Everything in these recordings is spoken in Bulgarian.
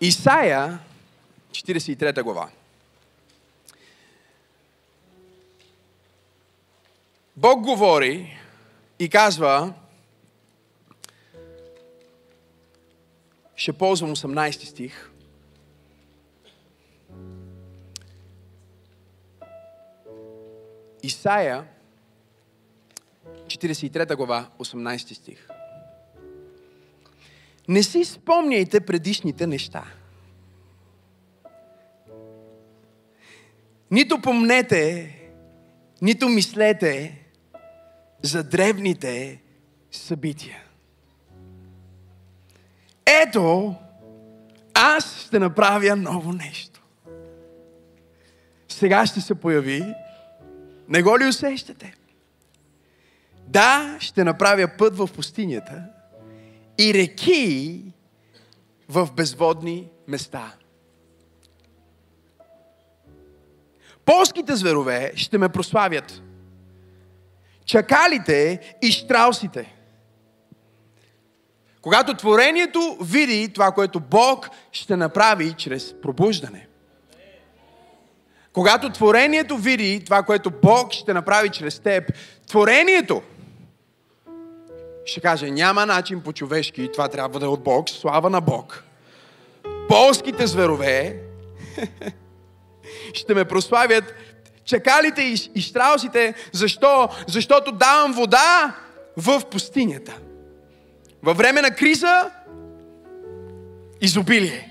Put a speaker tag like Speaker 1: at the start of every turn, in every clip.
Speaker 1: Исаия, 43 глава. Бог говори и казва, ще ползвам 18 стих. Исаия, 43 глава, 18 стих. Не си спомняйте предишните неща. Нито помнете, нито мислете за древните събития. Ето, аз ще направя ново нещо. Сега ще се появи. Не го ли усещате? Да, ще направя път в пустинята и реки в безводни места. Полските зверове ще ме прославят. Чакалите и штраусите. Когато творението види това, което Бог ще направи чрез пробуждане. Когато творението види това, което Бог ще направи чрез теб, творението ще каже, няма начин по-човешки, това трябва да е от Бог, слава на Бог. Полските зверове ще ме прославят чакалите и, и штраусите. Защо? Защото давам вода в пустинята. Във време на криза изобилие.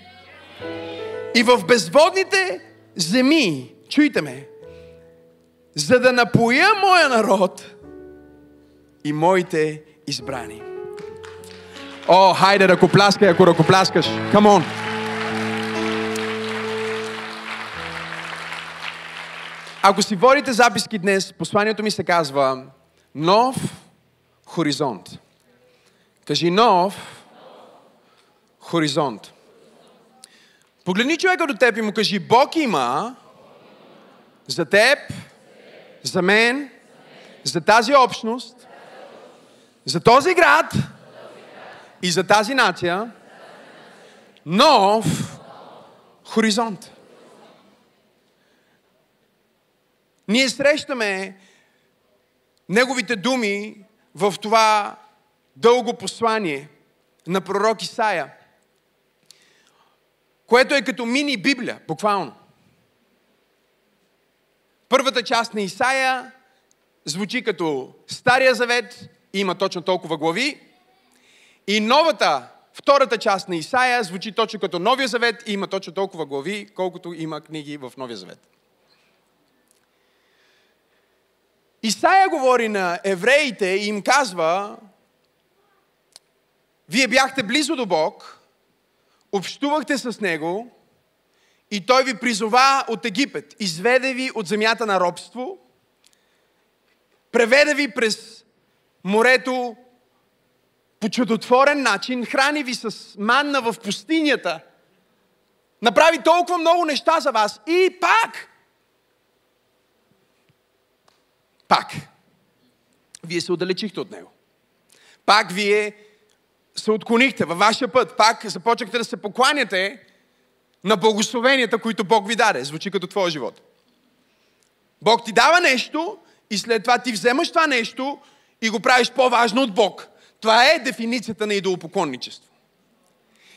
Speaker 1: И в безводните земи, чуйте ме, за да напоя моя народ и моите избрани. О, хайде, ръкопляскай, ако ръкопляскаш. Come on. Ако си водите записки днес, посланието ми се казва Нов хоризонт. Кажи нов хоризонт. Погледни човека до теб и му кажи, Бог има за теб, за мен, за тази общност, за този град и за тази нация нов хоризонт. Ние срещаме неговите думи в това дълго послание на пророк Исаия, което е като мини Библия, буквално. Първата част на Исаия звучи като Стария завет, има точно толкова глави. И новата, втората част на Исаия звучи точно като Новия завет и има точно толкова глави, колкото има книги в Новия завет. Исаия говори на евреите и им казва, вие бяхте близо до Бог, общувахте с Него и Той ви призова от Египет, изведе ви от земята на робство, преведе ви през морето по чудотворен начин, храни ви с манна в пустинята, направи толкова много неща за вас и пак, пак, вие се отдалечихте от Него. Пак вие се отклонихте във вашия път, пак започнахте да се покланяте на благословенията, които Бог ви даде. Звучи като твоя живот. Бог ти дава нещо и след това ти вземаш това нещо и го правиш по-важно от Бог. Това е дефиницията на идолопоклонничество.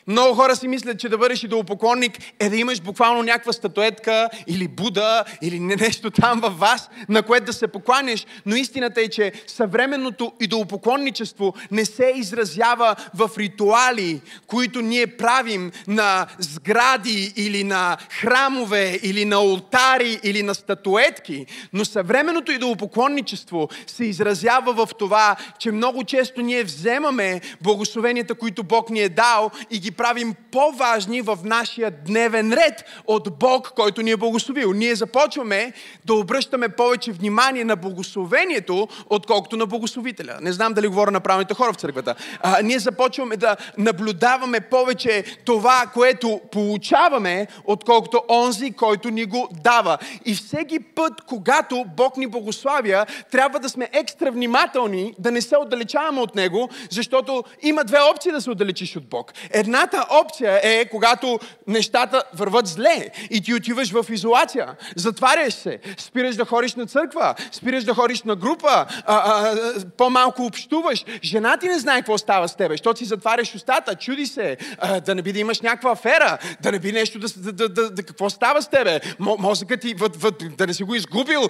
Speaker 1: Много хора си мислят, че да бъдеш идолопоклонник е да имаш буквално някаква статуетка или Буда или нещо там във вас, на което да се покланяш. Но истината е, че съвременното идолопоклонничество не се изразява в ритуали, които ние правим на сгради или на храмове или на ултари или на статуетки. Но съвременното идолопоклонничество се изразява в това, че много често ние вземаме благословенията, които Бог ни е дал и ги правим по-важни в нашия дневен ред от Бог, който ни е благословил. Ние започваме да обръщаме повече внимание на благословението, отколкото на благословителя. Не знам дали говоря на правилните хора в църквата. А, ние започваме да наблюдаваме повече това, което получаваме, отколкото онзи, който ни го дава. И всеки път, когато Бог ни благославя, трябва да сме екстра внимателни, да не се отдалечаваме от Него, защото има две опции да се отдалечиш от Бог. Една Едната опция е когато нещата върват зле и ти отиваш в изолация. Затваряш се, спираш да ходиш на църква, спираш да ходиш на група, а, а, по-малко общуваш. Жена ти не знае какво става с тебе, защото си затваряш устата, чуди се, а, да не би да имаш някаква афера, да не би нещо да, да, да, да, да какво става с тебе. Мозъкът ти въд, въд, да не си го изгубил,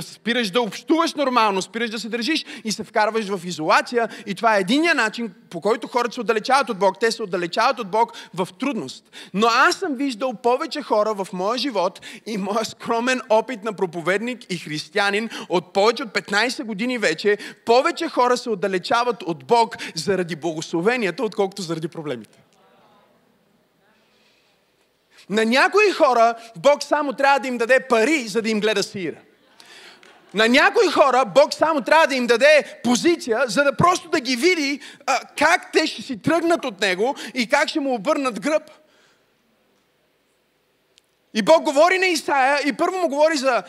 Speaker 1: спираш да общуваш нормално, спираш да се държиш и се вкарваш в изолация. И това е единия начин, по който хората се отдалечават от Бог. Те се отдалечават от Бог в трудност. Но аз съм виждал повече хора в моя живот и моя скромен опит на проповедник и християнин от повече от 15 години вече, повече хора се отдалечават от Бог заради благословенията, отколкото заради проблемите. На някои хора Бог само трябва да им даде пари, за да им гледа сира. На някои хора Бог само трябва да им даде позиция, за да просто да ги види а, как те ще си тръгнат от Него и как ще му обърнат гръб. И Бог говори на Исаия и първо му говори за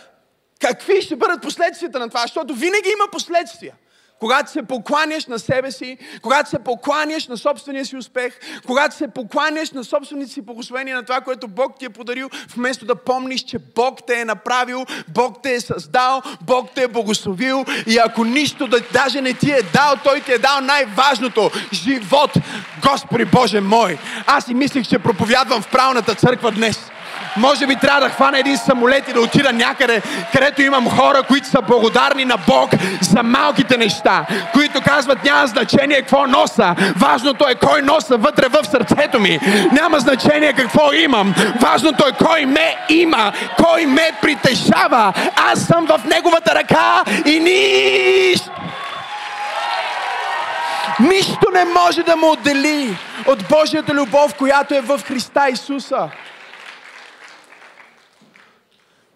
Speaker 1: какви ще бъдат последствията на това, защото винаги има последствия. Когато се покланяш на себе си, когато се покланяш на собствения си успех, когато се покланяш на собствените си благословения на това, което Бог ти е подарил, вместо да помниш, че Бог те е направил, Бог те е създал, Бог те е благословил и ако нищо да даже не ти е дал, Той ти е дал най-важното – живот. Господи Боже мой, аз и мислих, че проповядвам в правната църква днес. Може би трябва да хвана един самолет и да отида някъде, където имам хора, които са благодарни на Бог за малките неща, които казват няма значение какво носа, важното е кой носа вътре в сърцето ми. Няма значение какво имам, важното е кой ме има, кой ме притежава. Аз съм в Неговата ръка и нищо Нищо не може да му отдели от Божията любов, която е в Христа Исуса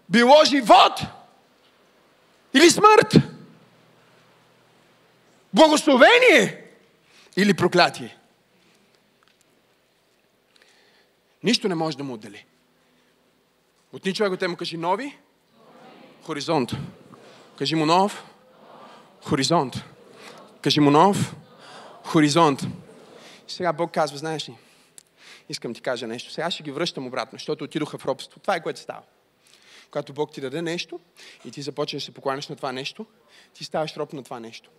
Speaker 1: било живот или смърт. Благословение или проклятие. Нищо не може да му отдели. Отни човек от тема, кажи нови. Хоризонт. Кажи му нов. Хоризонт. Кажи му нов. Хоризонт. Сега Бог казва, знаеш ли, искам ти кажа нещо. Сега ще ги връщам обратно, защото отидоха в робство. Това е което става когато Бог ти даде нещо и ти започнеш да се покланяш на това нещо, ти ставаш роб на това нещо.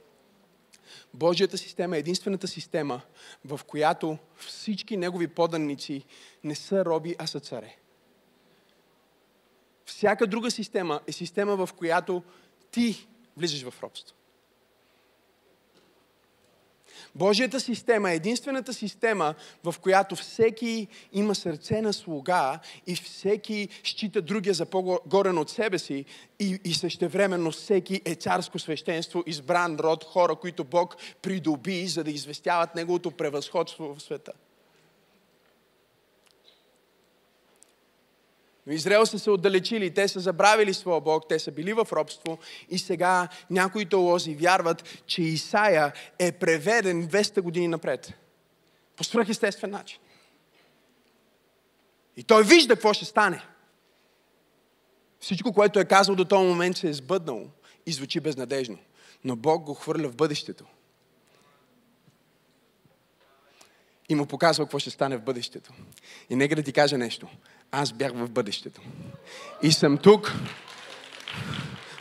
Speaker 1: Божията система е единствената система, в която всички негови поданици не са роби, а са царе. Всяка друга система е система, в която ти влизаш в робство. Божията система е единствената система, в която всеки има сърце на слуга и всеки счита другия за по-горен от себе си и, и същевременно всеки е царско свещенство, избран род, хора, които Бог придоби, за да известяват Неговото превъзходство в света. Но Израел са се отдалечили, те са забравили своя Бог, те са били в робство и сега някои теолози вярват, че Исаия е преведен 200 години напред. По свръхестествен начин. И той вижда какво ще стане. Всичко, което е казал до този момент, се е сбъднало и звучи безнадежно. Но Бог го хвърля в бъдещето. И му показва какво ще стане в бъдещето. И нека да ти кажа нещо аз бях в бъдещето. И съм тук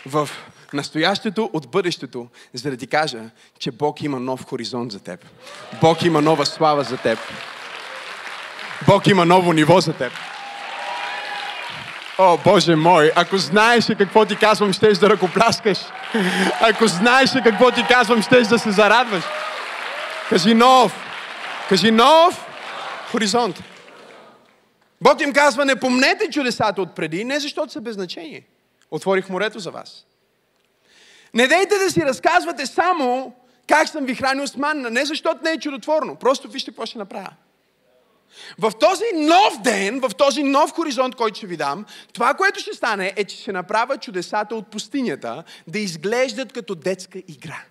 Speaker 1: в настоящето от бъдещето, за да ти кажа, че Бог има нов хоризонт за теб. Бог има нова слава за теб. Бог има ново ниво за теб. О, Боже мой, ако знаеше какво ти казвам, щеш да ръкопляскаш. Ако знаеше какво ти казвам, щеш да се зарадваш. Кажи нов. Кажи нов хоризонт. Бог им казва, не помнете чудесата от преди, не защото са без значение. Отворих морето за вас. Не дейте да си разказвате само как съм ви хранил с манна, не защото не е чудотворно. Просто вижте какво ще направя. В този нов ден, в този нов хоризонт, който ще ви дам, това, което ще стане, е, че ще направя чудесата от пустинята да изглеждат като детска игра.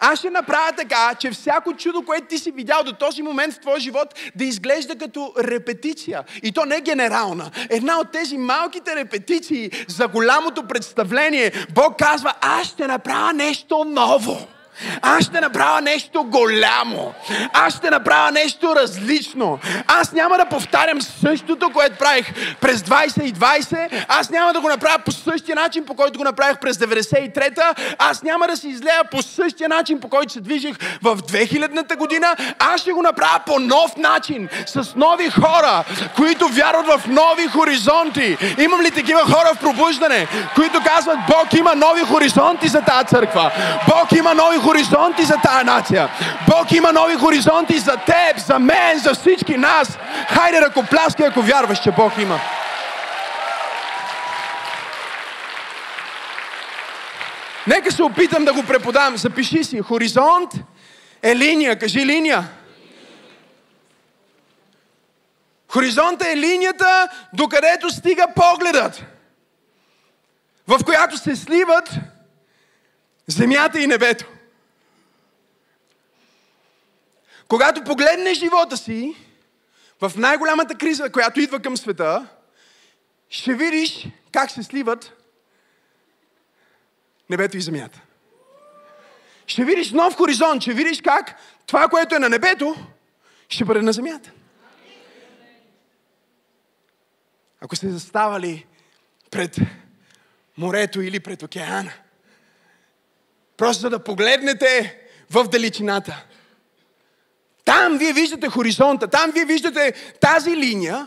Speaker 1: Аз ще направя така, че всяко чудо, което ти си видял до този момент в твоя живот, да изглежда като репетиция. И то не генерална. Една от тези малките репетиции за голямото представление, Бог казва, аз ще направя нещо ново. Аз ще направя нещо голямо. Аз ще направя нещо различно. Аз няма да повтарям същото, което правих през 2020. Аз няма да го направя по същия начин, по който го направих през 93-та. Аз няма да се излея по същия начин, по който се движих в 2000-та година. Аз ще го направя по нов начин, с нови хора, които вярват в нови хоризонти. Имам ли такива хора в пробуждане, които казват, Бог има нови хоризонти за тази църква. Бог има нови хоризонти за тази нация. Бог има нови хоризонти за теб, за мен, за всички нас. Хайде ръкопляски, ако вярваш, че Бог има. Нека се опитам да го преподам. Запиши си. Хоризонт е линия. Кажи линия. Хоризонта е линията, докъдето стига погледът, в която се сливат земята и небето. Когато погледнеш живота си, в най-голямата криза, която идва към света, ще видиш как се сливат небето и земята. Ще видиш нов хоризонт, ще видиш как това, което е на небето, ще бъде на земята. Ако сте заставали пред морето или пред океана, просто да погледнете в далечината, там вие виждате хоризонта, там вие виждате тази линия,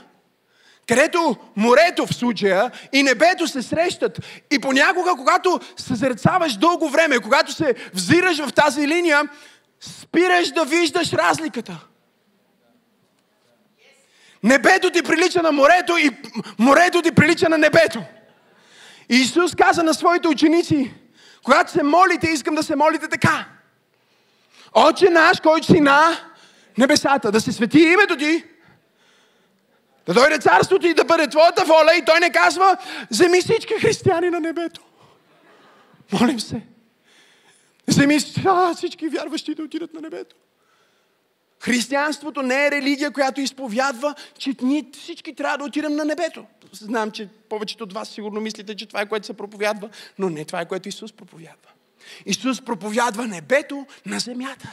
Speaker 1: където морето в случая и небето се срещат. И понякога, когато съзерцаваш дълго време, когато се взираш в тази линия, спираш да виждаш разликата. Небето ти прилича на морето и морето ти прилича на небето. И Исус каза на своите ученици, когато се молите, искам да се молите така. Отче наш, който си на небесата, да се свети името ти, да дойде царството и да бъде твоята воля и той не казва, вземи всички християни на небето. Молим се. Вземи всички вярващи да отидат на небето. Християнството не е религия, която изповядва, че ние всички трябва да отидем на небето. Знам, че повечето от вас сигурно мислите, че това е което се проповядва, но не това е което Исус проповядва. Исус проповядва небето на земята.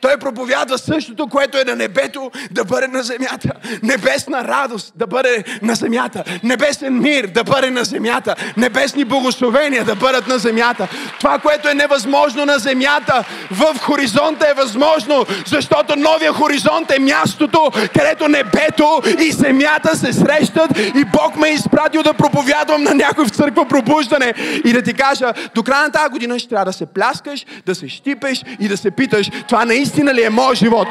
Speaker 1: Той проповядва същото, което е на небето, да бъде на земята. Небесна радост да бъде на земята. Небесен мир да бъде на земята. Небесни благословения да бъдат на земята. Това, което е невъзможно на земята, в хоризонта е възможно, защото новия хоризонт е мястото, където небето и земята се срещат и Бог ме е изпратил да проповядвам на някой в църква пробуждане и да ти кажа, до края на тази година ще трябва да се пляскаш, да се щипеш и да се питаш, това наистина ли е моят живот?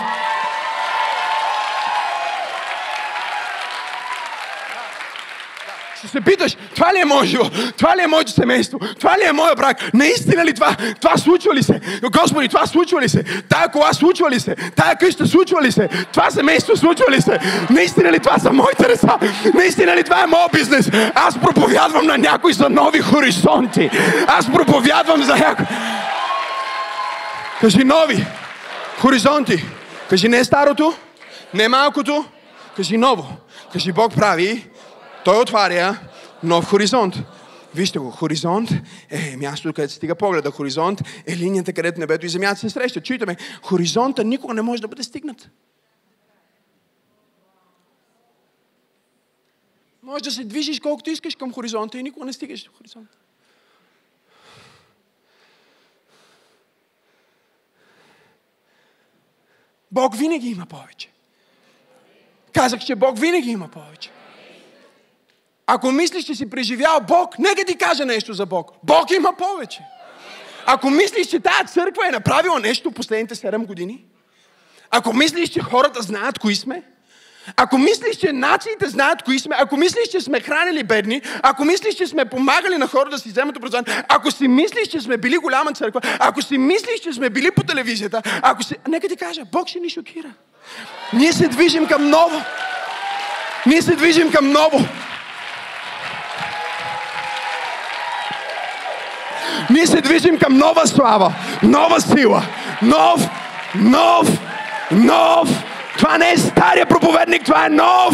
Speaker 1: Ще се питаш, това ли е моят живот? Това ли е моето семейство? Това ли е моя брак? Наистина ли това? Това случва ли се? Господи, това случва ли се? Тая кола случва ли се? Тая къща случва ли се? Това семейство случва ли се? Наистина ли това са моите деца? Наистина ли това е моят бизнес? Аз проповядвам на някой за нови хоризонти. Аз проповядвам за някой... Кажи нови хоризонти. Кажи не старото, не малкото, кажи ново. Кажи Бог прави той отваря нов хоризонт. Вижте го, хоризонт е мястото, където стига погледа. Хоризонт е линията, където небето и земята се срещат. Чуйте ме, хоризонта никога не може да бъде стигнат. Може да се движиш колкото искаш към хоризонта и никога не стигаш до хоризонта. Бог винаги има повече. Казах, че Бог винаги има повече. Ако мислиш, че си преживял Бог, нека ти кажа нещо за Бог. Бог има повече. Ако мислиш, че тази църква е направила нещо последните 7 години, ако мислиш, че хората знаят кои сме, ако мислиш, че нациите знаят кои сме, ако мислиш, че сме хранили бедни, ако мислиш, че сме помагали на хора да си вземат образование, ако си мислиш, че сме били голяма църква, ако си мислиш, че сме били по телевизията, ако си... Нека ти кажа, Бог ще ни шокира. Ние се движим към ново. Ние се движим към ново. Ние се движим към нова слава, нова сила, нов, нов, нов. Това не е стария проповедник, това е нов.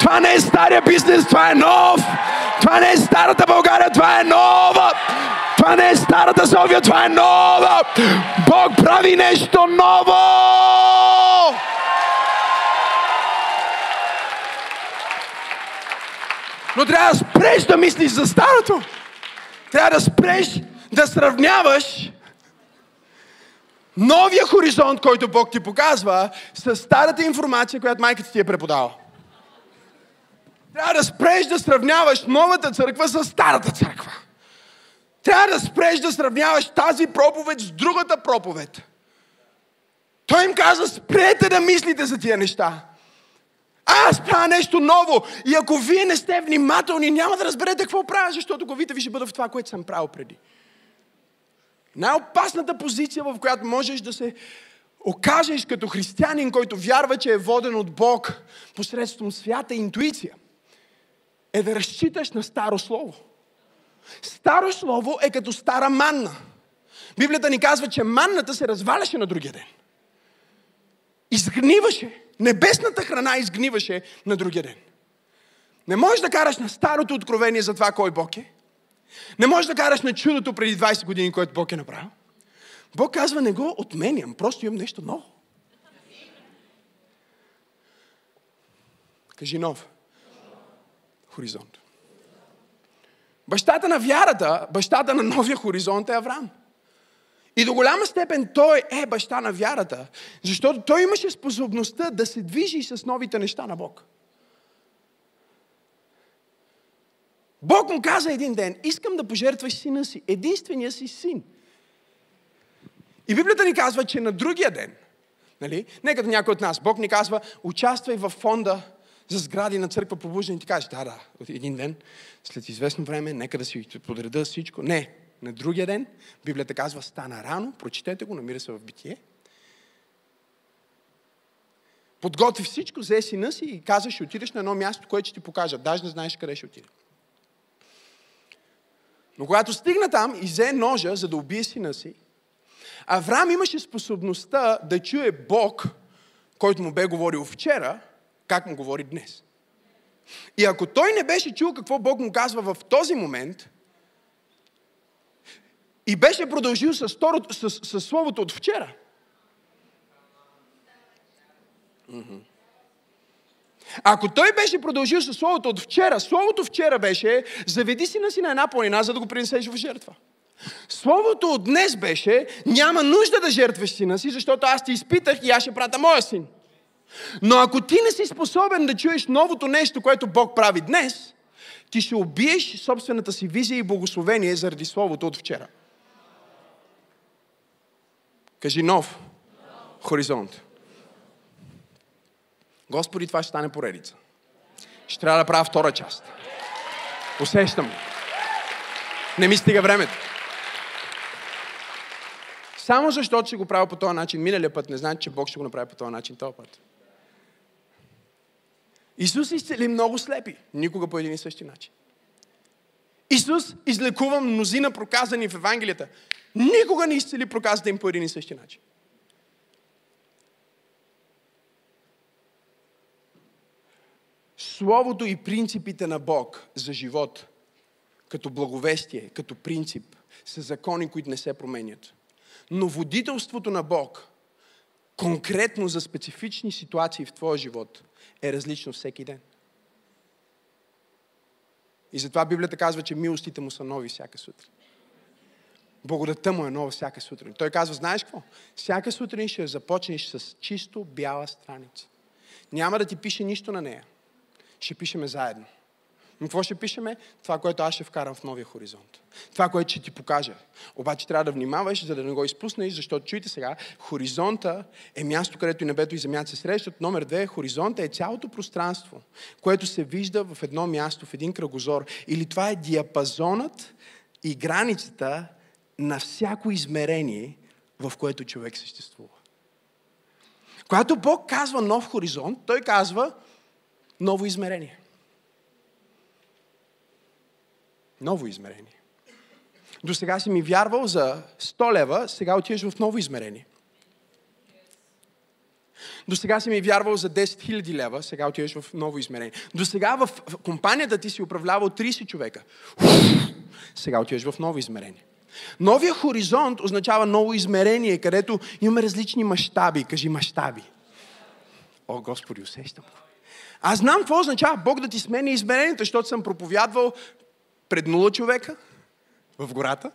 Speaker 1: Това не е стария бизнес, това е нов. Това не е старата България, това е нова. Това не е старата София, това е нова! Бог прави нещо ново! Но трябва да спреш да мислиш за старото. Трябва да спреш да сравняваш новия хоризонт, който Бог ти показва, с старата информация, която майката ти е преподала. Трябва да спреш да сравняваш новата църква с старата църква. Трябва да спреш да сравняваш тази проповед с другата проповед. Той им каза, спрете да мислите за тия неща. Аз правя нещо ново. И ако вие не сте внимателни, няма да разберете какво правя, защото главите ви ще бъдат в това, което съм правил преди. Най-опасната позиция, в която можеш да се окажеш като християнин, който вярва, че е воден от Бог посредством свята интуиция, е да разчиташ на старо слово. Старо слово е като стара манна. Библията ни казва, че манната се разваляше на другия ден. Изгниваше. Небесната храна изгниваше на другия ден. Не можеш да караш на старото откровение за това кой Бог е. Не можеш да караш на чудото преди 20 години, което Бог е направил. Бог казва, не го отменям, просто имам нещо ново. Кажи нов. Хоризонт. Бащата на вярата, бащата на новия хоризонт е Авраам. И до голяма степен той е баща на вярата, защото той имаше способността да се движи с новите неща на Бог. Бог му каза един ден, искам да пожертваш сина си, единствения си син. И Библията ни казва, че на другия ден, нали, не като някой от нас, Бог ни казва, участвай в фонда за сгради на църква пробуждане и ти кажеш, да, да, един ден, след известно време, нека да си подреда всичко. Не, на другия ден, Библията казва, стана рано, прочетете го, намира се в битие. Подготви всичко, взе сина си и каза, ще отидеш на едно място, което ще ти покажа. Даже не знаеш къде ще отиде. Но когато стигна там и взе ножа, за да убие сина си, Авраам имаше способността да чуе Бог, който му бе говорил вчера, как му говори днес. И ако той не беше чул какво Бог му казва в този момент, и беше продължил с, второто, с, с, словото от вчера. Ако той беше продължил с словото от вчера, словото вчера беше, заведи си на си на една планина, за да го принесеш в жертва. Словото от днес беше, няма нужда да жертваш сина си, защото аз ти изпитах и аз ще прата моя син. Но ако ти не си способен да чуеш новото нещо, което Бог прави днес, ти ще убиеш собствената си визия и благословение заради Словото от вчера. Кажи нов хоризонт. Господи, това ще стане поредица. Ще трябва да правя втора част. Усещам. Не ми стига времето. Само защото ще го правя по този начин миналия път, не значи, че Бог ще го направи по този начин този път. Исус изцели много слепи, никога по един и същи начин. Исус излекува мнозина проказани в Евангелията, никога не изцели проказата им по един и същи начин. Словото и принципите на Бог за живот, като благовестие, като принцип, са закони, които не се променят. Но водителството на Бог, конкретно за специфични ситуации в твоя живот, е различно всеки ден. И затова Библията казва, че милостите му са нови всяка сутрин. Благодата му е нова всяка сутрин. Той казва, знаеш какво? Всяка сутрин ще започнеш с чисто бяла страница. Няма да ти пише нищо на нея. Ще пишеме заедно. Но какво ще пишеме? Това, което аз ще вкарам в новия хоризонт. Това, което ще ти покажа. Обаче трябва да внимаваш, за да не го изпуснеш, защото чуйте сега, хоризонта е място, където и небето и земята се срещат. Номер две, хоризонта е цялото пространство, което се вижда в едно място, в един кръгозор. Или това е диапазонът и границата на всяко измерение, в което човек съществува. Когато Бог казва нов хоризонт, Той казва ново измерение. Ново измерение. До сега си ми вярвал за 100 лева, сега отиваш в ново измерение. До сега си ми вярвал за 10 000 лева, сега отиваш в ново измерение. До сега в компанията ти си управлявал 30 човека. Сега отиваш в ново измерение. Новия хоризонт означава ново измерение, където имаме различни мащаби. Кажи мащаби. О, Господи, усещам го. Аз знам какво означава Бог да ти смени измерението, защото съм проповядвал пред нула човека в гората.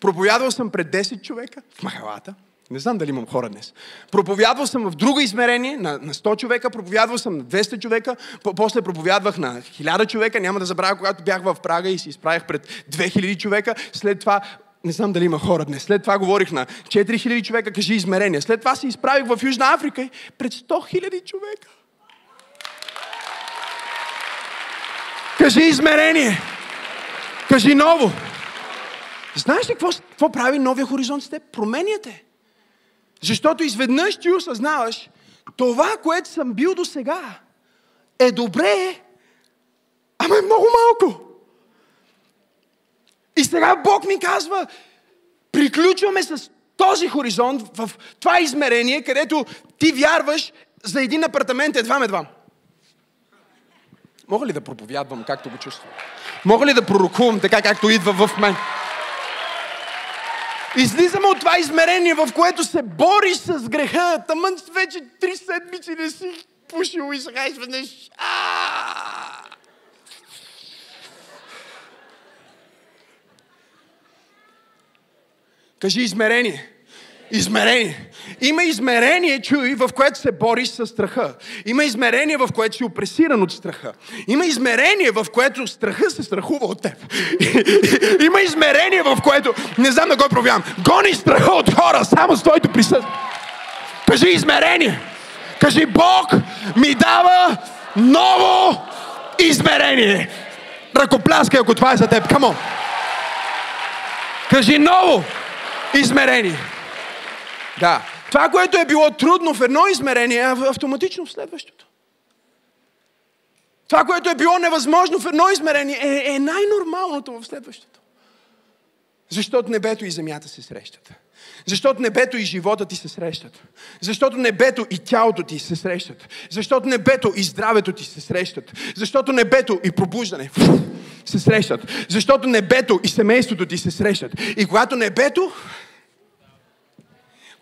Speaker 1: Проповядвал съм пред 10 човека в махалата. Не знам дали имам хора днес. Проповядвал съм в друго измерение, на, на 100 човека, проповядвал съм на 200 човека, после проповядвах на 1000 човека, няма да забравя, когато бях в Прага и се изправях пред 2000 човека, след това не знам дали има хора днес. След това говорих на 4000 човека, кажи измерение. След това се изправих в Южна Африка и пред 100 000 човека. Кажи измерение. Кажи ново. Знаеш ли какво, какво прави новия хоризонт с теб? Променяте. Защото изведнъж ти осъзнаваш, това, което съм бил до сега, е добре, ама е много малко. И сега Бог ми казва, приключваме с този хоризонт, в това измерение, където ти вярваш за един апартамент едва едва. Мога ли да проповядвам както го чувствам? Мога ли да пророкувам така, както идва в мен? Излизаме от това измерение, в което се бориш с греха. Тъмън вече три седмици не си пушил и сега изведнъж. Кажи измерение. Измерение. Има измерение, чуй, в което се бориш с страха. Има измерение, в което си опресиран от страха. Има измерение, в което страха се страхува от теб. Има измерение, в което, не знам да го проявявам, гони страха от хора само с твоето присъствие. Кажи измерение. Кажи Бог ми дава ново измерение. Ръкопляскай, ако това е за теб. Камо. Кажи ново измерение. Да. Това, което е било трудно в едно измерение, е автоматично в следващото. Това, което е било невъзможно в едно измерение, е, е най-нормалното в следващото. Защото небето и земята се срещат. Защото небето и живота ти се срещат. Защото небето и тялото ти се срещат. Защото небето и здравето ти се срещат. Защото небето и пробуждане се срещат. Защото небето и семейството ти се срещат. И когато небето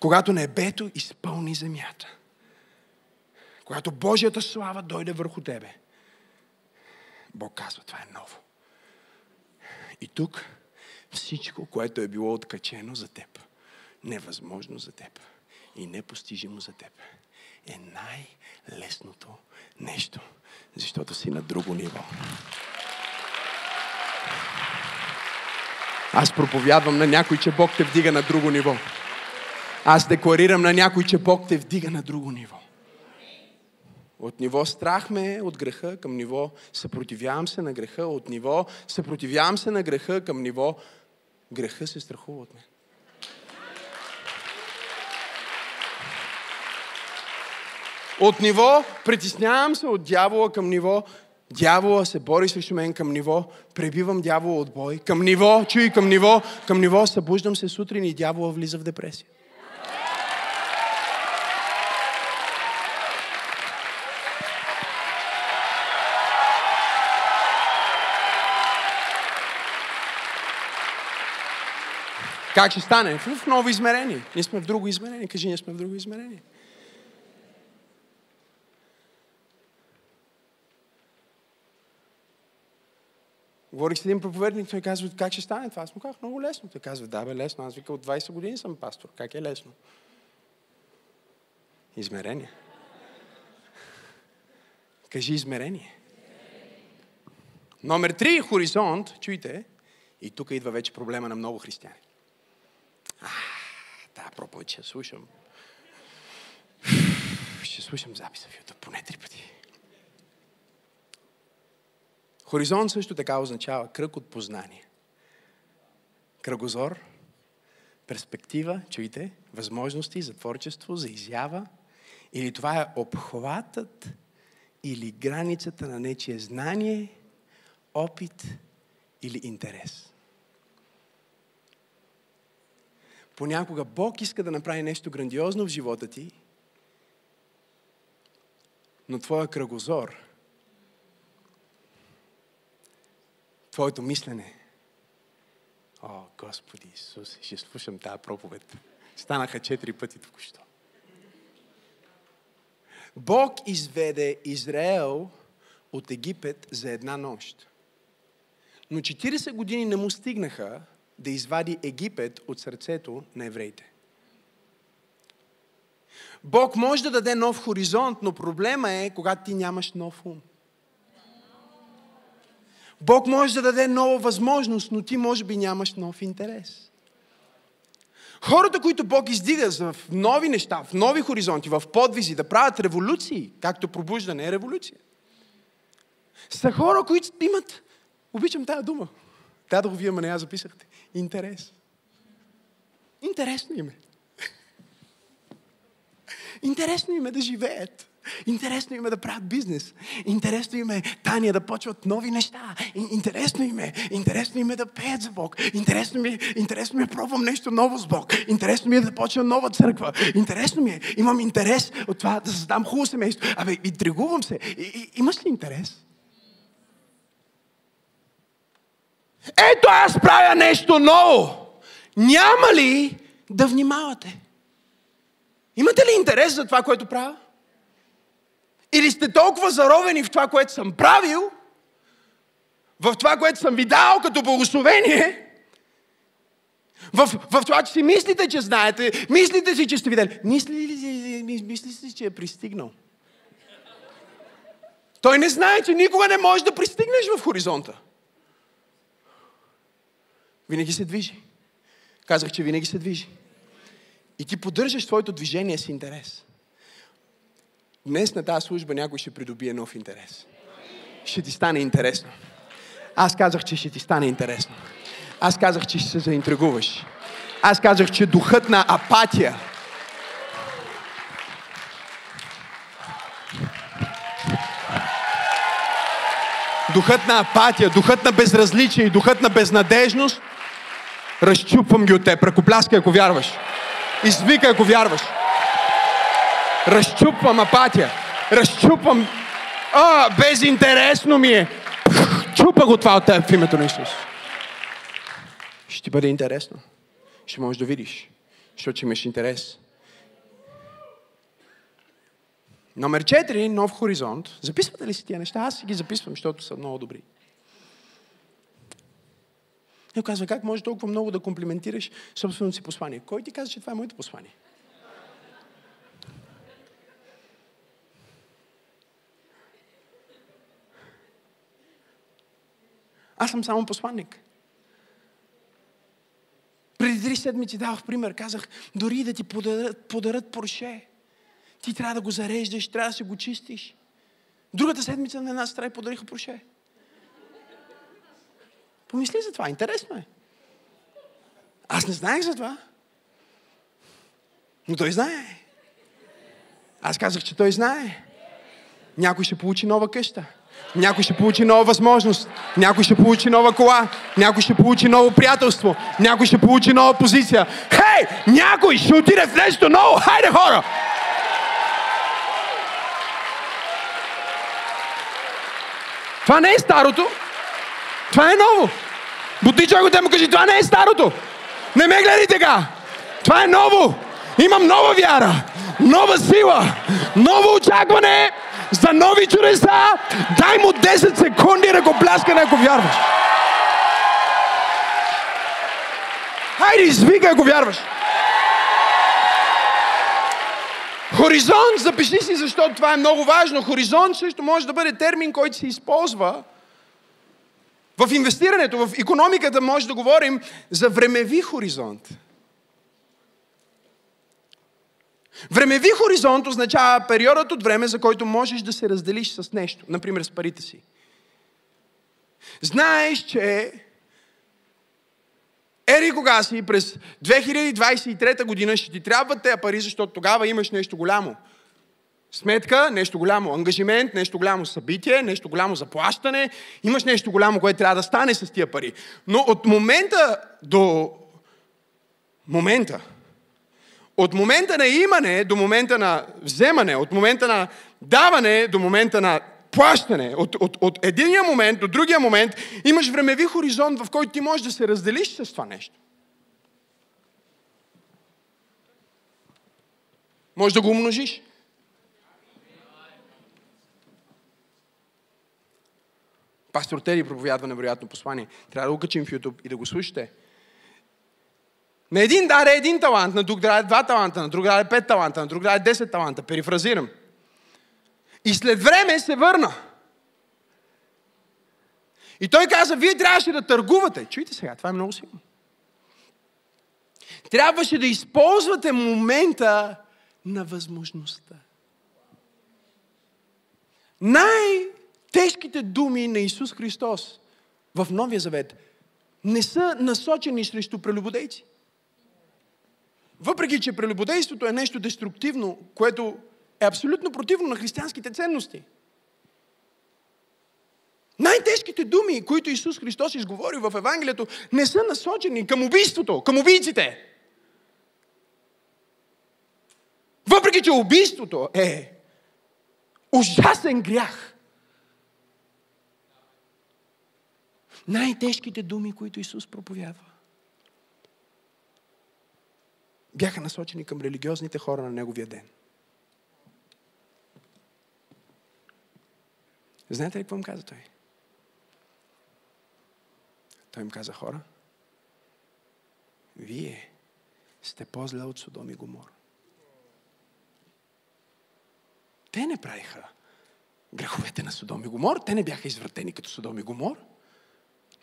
Speaker 1: когато небето изпълни земята. Когато Божията слава дойде върху тебе. Бог казва, това е ново. И тук всичко, което е било откачено за теб, невъзможно за теб и непостижимо за теб, е най-лесното нещо, защото си на друго ниво. Аз проповядвам на някой, че Бог те вдига на друго ниво. Аз декларирам на някой, че Бог те вдига на друго ниво. От ниво страх ме от греха към ниво съпротивявам се на греха, от ниво съпротивявам се на греха към ниво греха се страхува от мен. От ниво притеснявам се от дявола към ниво дявола се бори срещу мен към ниво, пребивам дявола от бой, към ниво, чуй към ниво, към ниво, събуждам се сутрин и дявола влиза в депресия. Как ще стане? В ново измерение. Ние сме в друго измерение. Кажи, ние сме в друго измерение. Говорих с един проповедник, той казва, как ще стане това? Аз му казах, много лесно. Той казва, да бе, лесно. Аз вика, от 20 години съм пастор. Как е лесно? Измерение. Кажи измерение. Номер три, хоризонт, чуйте, и тук идва вече проблема на много християни. Тази проповед ще слушам. Ще слушам записа в YouTube поне три пъти. Хоризонт също така означава кръг от познание. Кръгозор, перспектива, чуйте, възможности за творчество, за изява. Или това е обхватът или границата на нечие знание, опит или интерес. Понякога Бог иска да направи нещо грандиозно в живота ти, но твоя кръгозор, твоето мислене, О, Господи Исус, ще слушам тази проповед. Станаха четири пъти току-що. Бог изведе Израел от Египет за една нощ. Но 40 години не му стигнаха да извади Египет от сърцето на евреите. Бог може да даде нов хоризонт, но проблема е, когато ти нямаш нов ум. Бог може да даде нова възможност, но ти може би нямаш нов интерес. Хората, които Бог издига в нови неща, в нови хоризонти, в подвизи, да правят революции, както пробуждане е революция, са хора, които имат, обичам тази дума, дадох вие, ма не я записахте, интерес. Интересно им е. Интересно им е да живеят. Интересно им е да правят бизнес. Интересно им е Таня да почват нови неща. Интересно им е. Интересно им е да пеят за Бог. Интересно ми е, интересно ми е пробвам нещо ново с Бог. Интересно ми е да почвам нова църква. Интересно ми е. Имам интерес от това да създам хубаво семейство. Абе, интригувам се. И, и, имаш ли интерес? Ето аз правя нещо ново. Няма ли да внимавате? Имате ли интерес за това, което правя? Или сте толкова заровени в това, което съм правил, в това, което съм ви дал като благословение, в, в това, че си мислите, че знаете, мислите си, че сте видели. Мислите си, мислите си, че е пристигнал. Той не знае, че никога не можеш да пристигнеш в хоризонта. Винаги се движи. Казах, че винаги се движи. И ти поддържаш твоето движение с интерес. Днес на тази служба някой ще придобие нов интерес. Ще ти стане интересно. Аз казах, че ще ти стане интересно. Аз казах, че ще се заинтригуваш. Аз казах, че духът на апатия духът на апатия, духът на безразличие и духът на безнадежност, разчупвам ги от теб. Ръкопляскай, ако вярваш. Извикай, ако вярваш. Разчупвам апатия. Разчупвам... А, безинтересно ми е. Чупа го това от теб в името на Исус. Ще ти бъде интересно. Ще можеш да видиш. Защото имаш интерес. Номер 4, нов хоризонт. Записвате ли си тия неща? Аз си ги записвам, защото са много добри. И казва, как може толкова много да комплиментираш собственото си послание? Кой ти каза, че това е моето послание? Аз съм само посланник. Преди три седмици давах пример. Казах, дори да ти подарат, подарат Порше, ти трябва да го зареждаш, трябва да се го чистиш. Другата седмица на една сестра подариха Порше. Помисли за това. Интересно е. Аз не знаех за това. Но той знае. Аз казах, че той знае. Някой ще получи нова къща. Някой ще получи нова възможност. Някой ще получи нова кола. Някой ще получи ново приятелство. Някой ще получи нова позиция. Хей! Някой ще отиде в нещо ново. Хайде хора! Това не е старото. Това е ново. Бути човек те му кажи, това не е старото. Не ме гледай така. Това е ново. Имам нова вяра, нова сила, ново очакване за нови чудеса. Дай му 10 секунди да го пляскане, ако вярваш. Хайде, извикай, ако вярваш. Хоризонт, запиши си, защото това е много важно. Хоризонт също може да бъде термин, който се използва в инвестирането, в економиката може да говорим за времеви хоризонт. Времеви хоризонт означава периодът от време, за който можеш да се разделиш с нещо, например с парите си. Знаеш, че ери кога си през 2023 година ще ти трябват тези пари, защото тогава имаш нещо голямо. Сметка, нещо голямо ангажимент, нещо голямо събитие, нещо голямо заплащане. Имаш нещо голямо, което трябва да стане с тия пари. Но от момента до момента, от момента на имане до момента на вземане, от момента на даване до момента на плащане. От, от, от единия момент до другия момент имаш времеви хоризонт, в който ти можеш да се разделиш с това нещо. Може да го умножиш. Пастор Тери проповядва невероятно послание. Трябва да го качим в YouTube и да го слушате. На един даде един талант, на друг даде два таланта, на друг даде пет таланта, на друг даде 10 таланта. Перифразирам. И след време се върна. И той каза, вие трябваше да търгувате. Чуйте сега, това е много силно. Трябваше да използвате момента на възможността. Най-тежките думи на Исус Христос в Новия Завет не са насочени срещу прелюбодейци. Въпреки, че прелюбодейството е нещо деструктивно, което е абсолютно противно на християнските ценности. Най-тежките думи, които Исус Христос изговори в Евангелието, не са насочени към убийството, към убийците. Въпреки, че убийството е ужасен грях. Най-тежките думи, които Исус проповядва, бяха насочени към религиозните хора на Неговия ден. Знаете ли какво им каза той? Той им каза, хора, вие сте по-зле от Содом и Гомор. Те не правиха греховете на Содом и Гомор. Те не бяха извратени като Содом и Гомор.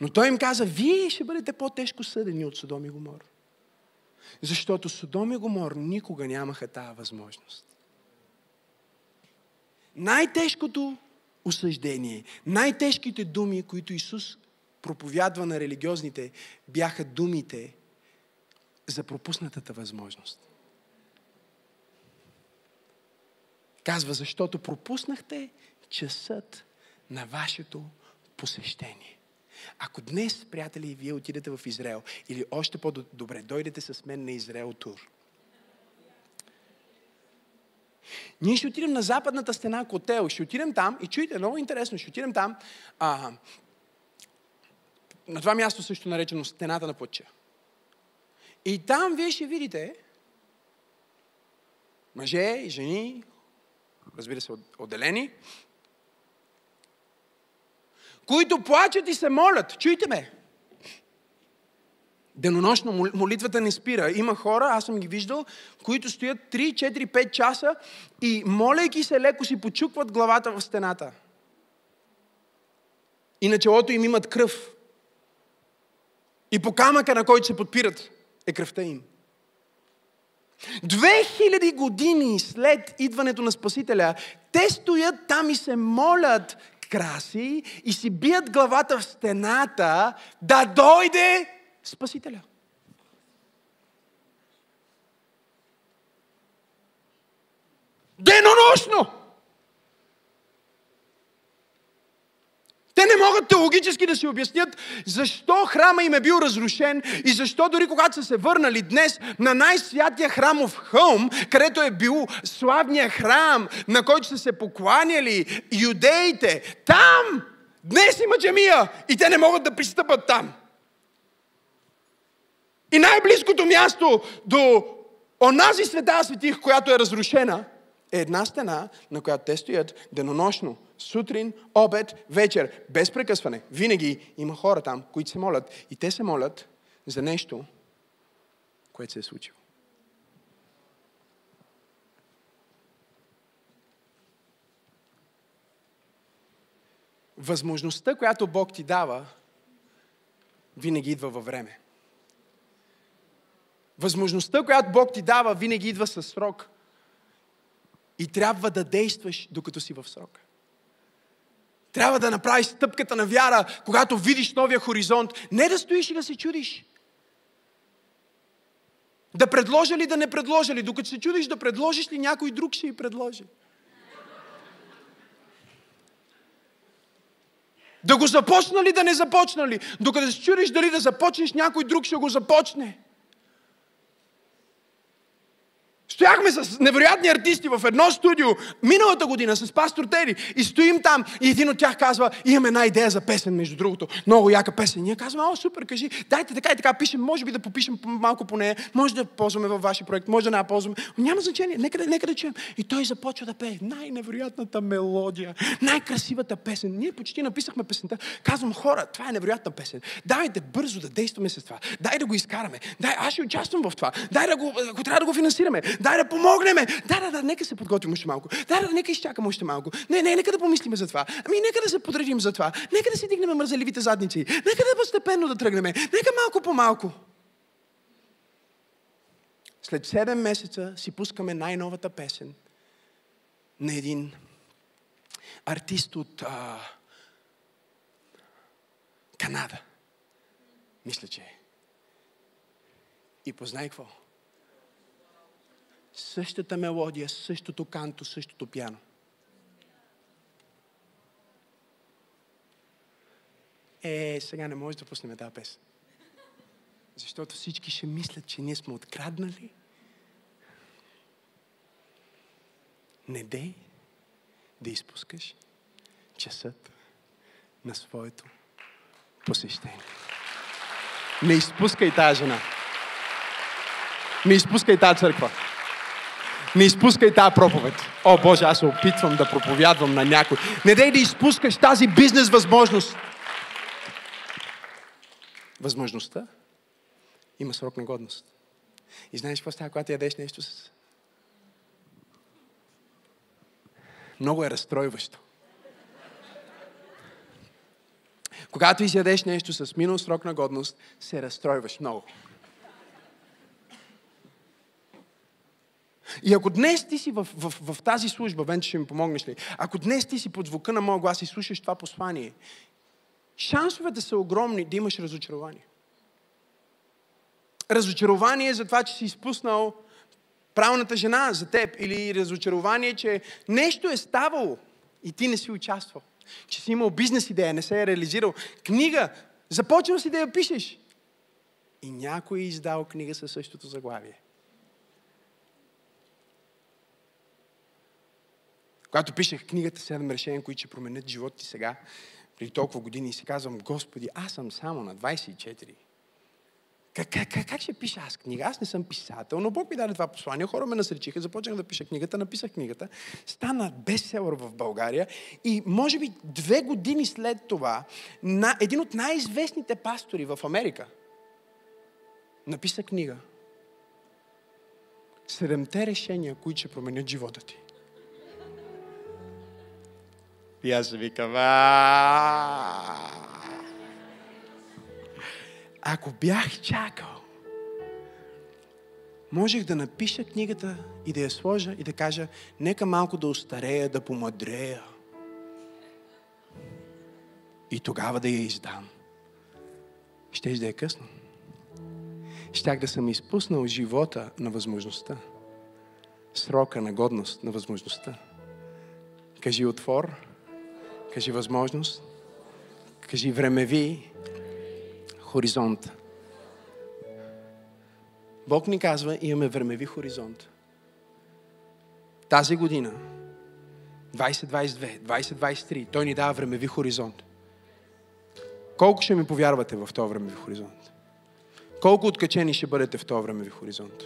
Speaker 1: Но той им каза, вие ще бъдете по-тежко съдени от Содом и Гомор. Защото Содом и Гомор никога нямаха тази възможност. Най-тежкото осъждение, най-тежките думи, които Исус проповядва на религиозните, бяха думите за пропуснатата възможност. Казва, защото пропуснахте часът на вашето посещение. Ако днес, приятели, вие отидете в Израел, или още по-добре, дойдете с мен на Израел тур. Ние ще отидем на западната стена Котел, ще отидем там и чуйте, много интересно, ще отидем там а, на това място също наречено стената на пътча. И там вие ще видите мъже и жени, разбира се, отделени, които плачат и се молят. Чуйте ме. Денонощно молитвата не спира. Има хора, аз съм ги виждал, които стоят 3, 4, 5 часа и молейки се леко си почукват главата в стената. И на челото им имат кръв. И по камъка, на който се подпират, е кръвта им. Две хиляди години след идването на Спасителя, те стоят там и се молят краси и си бият главата в стената да дойде Спасителя. Денонощно! Те не могат теологически да си обяснят защо храма им е бил разрушен и защо дори когато са се върнали днес на най-святия храмов хълм, където е бил славния храм, на който са се покланяли юдеите, там днес има джемия и те не могат да пристъпат там. И най-близкото място до онази света светих, която е разрушена, е една стена, на която те стоят денонощно – сутрин, обед, вечер, без прекъсване. Винаги има хора там, които се молят. И те се молят за нещо, което се е случило. Възможността, която Бог ти дава, винаги идва във време. Възможността, която Бог ти дава, винаги идва със срок. И трябва да действаш, докато си в срока. Трябва да направиш стъпката на вяра, когато видиш новия хоризонт. Не да стоиш и да се чудиш. Да предложа ли, да не предложа ли. Докато се чудиш да предложиш ли, някой друг ще и предложи. Да го започна ли, да не започна ли. Докато се чудиш дали да започнеш, някой друг ще го започне. Стояхме с невероятни артисти в едно студио миналата година с пастор Тери и стоим там и един от тях казва, имаме една идея за песен, между другото. Много яка песен. Ние казваме, о, супер, кажи, дайте така и така, пишем, може би да попишем малко по нея, може да ползваме във вашия проект, може да не я ползваме. Няма значение, нека да, нека да чуем. И той започва да пее най-невероятната мелодия, най-красивата песен. Ние почти написахме песента. Казвам, хора, това е невероятна песен. Давайте бързо да действаме с това. Дай да го изкараме. Дай, аз ще участвам в това. Дай да го, ако трябва да го финансираме. Дай да помогнем. Да, да, да, нека се подготвим още малко. Да, да, нека изчакам още малко. Не, не, нека да помислим за това. Ами, нека да се подредим за това. Нека да си дигнем мързеливите задници. Нека да постепенно да тръгнем. Нека малко по малко. След 7 месеца си пускаме най-новата песен на един артист от а, Канада. Мисля, че е. И познай какво? Същата мелодия, същото канто, същото пяно. Е, сега не може да пуснем тази песен. Защото всички ще мислят, че ние сме откраднали. Не дей да изпускаш часът на своето посещение. Не изпускай тази жена. Не изпускай тази църква. Не изпускай тази проповед. О, Боже, аз се опитвам да проповядвам на някой. Не дай да изпускаш тази бизнес възможност. Възможността има срок на годност. И знаеш какво става, когато ядеш нещо с... Много е разстройващо. Когато изядеш нещо с минал срок на годност, се разстройваш много. И ако днес ти си в, в, в, тази служба, Венче ще ми помогнеш ли? Ако днес ти си под звука на моя глас и слушаш това послание, шансовете са огромни да имаш разочарование. Разочарование за това, че си изпуснал правилната жена за теб или разочарование, че нещо е ставало и ти не си участвал. Че си имал бизнес идея, не се е реализирал. Книга, започнал си да я пишеш. И някой е издал книга със същото заглавие. Когато пишех книгата Седем решения, които ще променят живота ти сега, преди толкова години, и си казвам, Господи, аз съм само на 24. Как, как, как, как ще пиша аз книга? Аз не съм писател, но Бог ми даде това послание. Хора ме насречиха, започнах да пиша книгата, написах книгата. Стана бестселър в България и може би две години след това на един от най-известните пастори в Америка написа книга. Седемте решения, които ще променят живота ти. И аз викам, ако бях чакал, можех да напиша книгата и да я сложа и да кажа, нека малко да остарея, да помадрея. И тогава да я издам. Щеш да е късно. Щях да съм изпуснал живота на възможността. Срока на годност на възможността. Кажи отвор, кажи възможност, кажи времеви хоризонт. Бог ни казва, имаме времеви хоризонт. Тази година, 2022, 2023, Той ни дава времеви хоризонт. Колко ще ми повярвате в този времеви хоризонт? Колко откачени ще бъдете в този времеви хоризонт?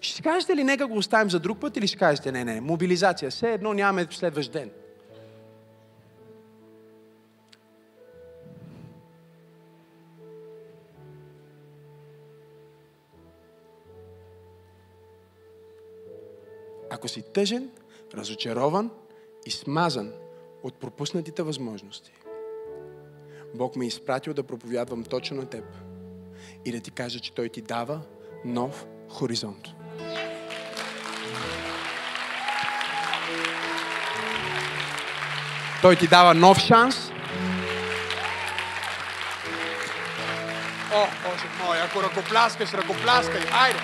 Speaker 1: Ще си кажете ли, нека го оставим за друг път или ще кажете, не, не, мобилизация, все едно нямаме следващ ден. Ако си тъжен, разочарован и смазан от пропуснатите възможности, Бог ме е изпратил да проповядвам точно на теб и да ти кажа, че Той ти дава нов хоризонт. Той ти дава нов шанс. О, Боже мой, ако ръкопляскаш, ръкопляскай, айде!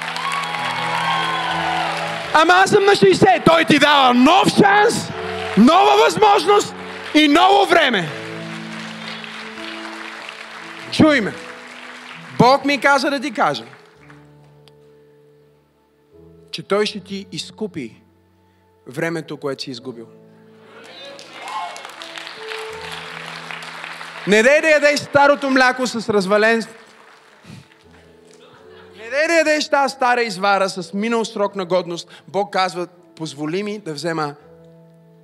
Speaker 1: Ама аз съм на 60. Той ти дава нов шанс, нова възможност и ново време. Чуй ме. Бог ми каза да ти кажа, че Той ще ти изкупи времето, което си изгубил. Не дай да ядеш старото мляко с развален... Ядеш тази стара извара с минал срок на годност. Бог казва, позволи ми да взема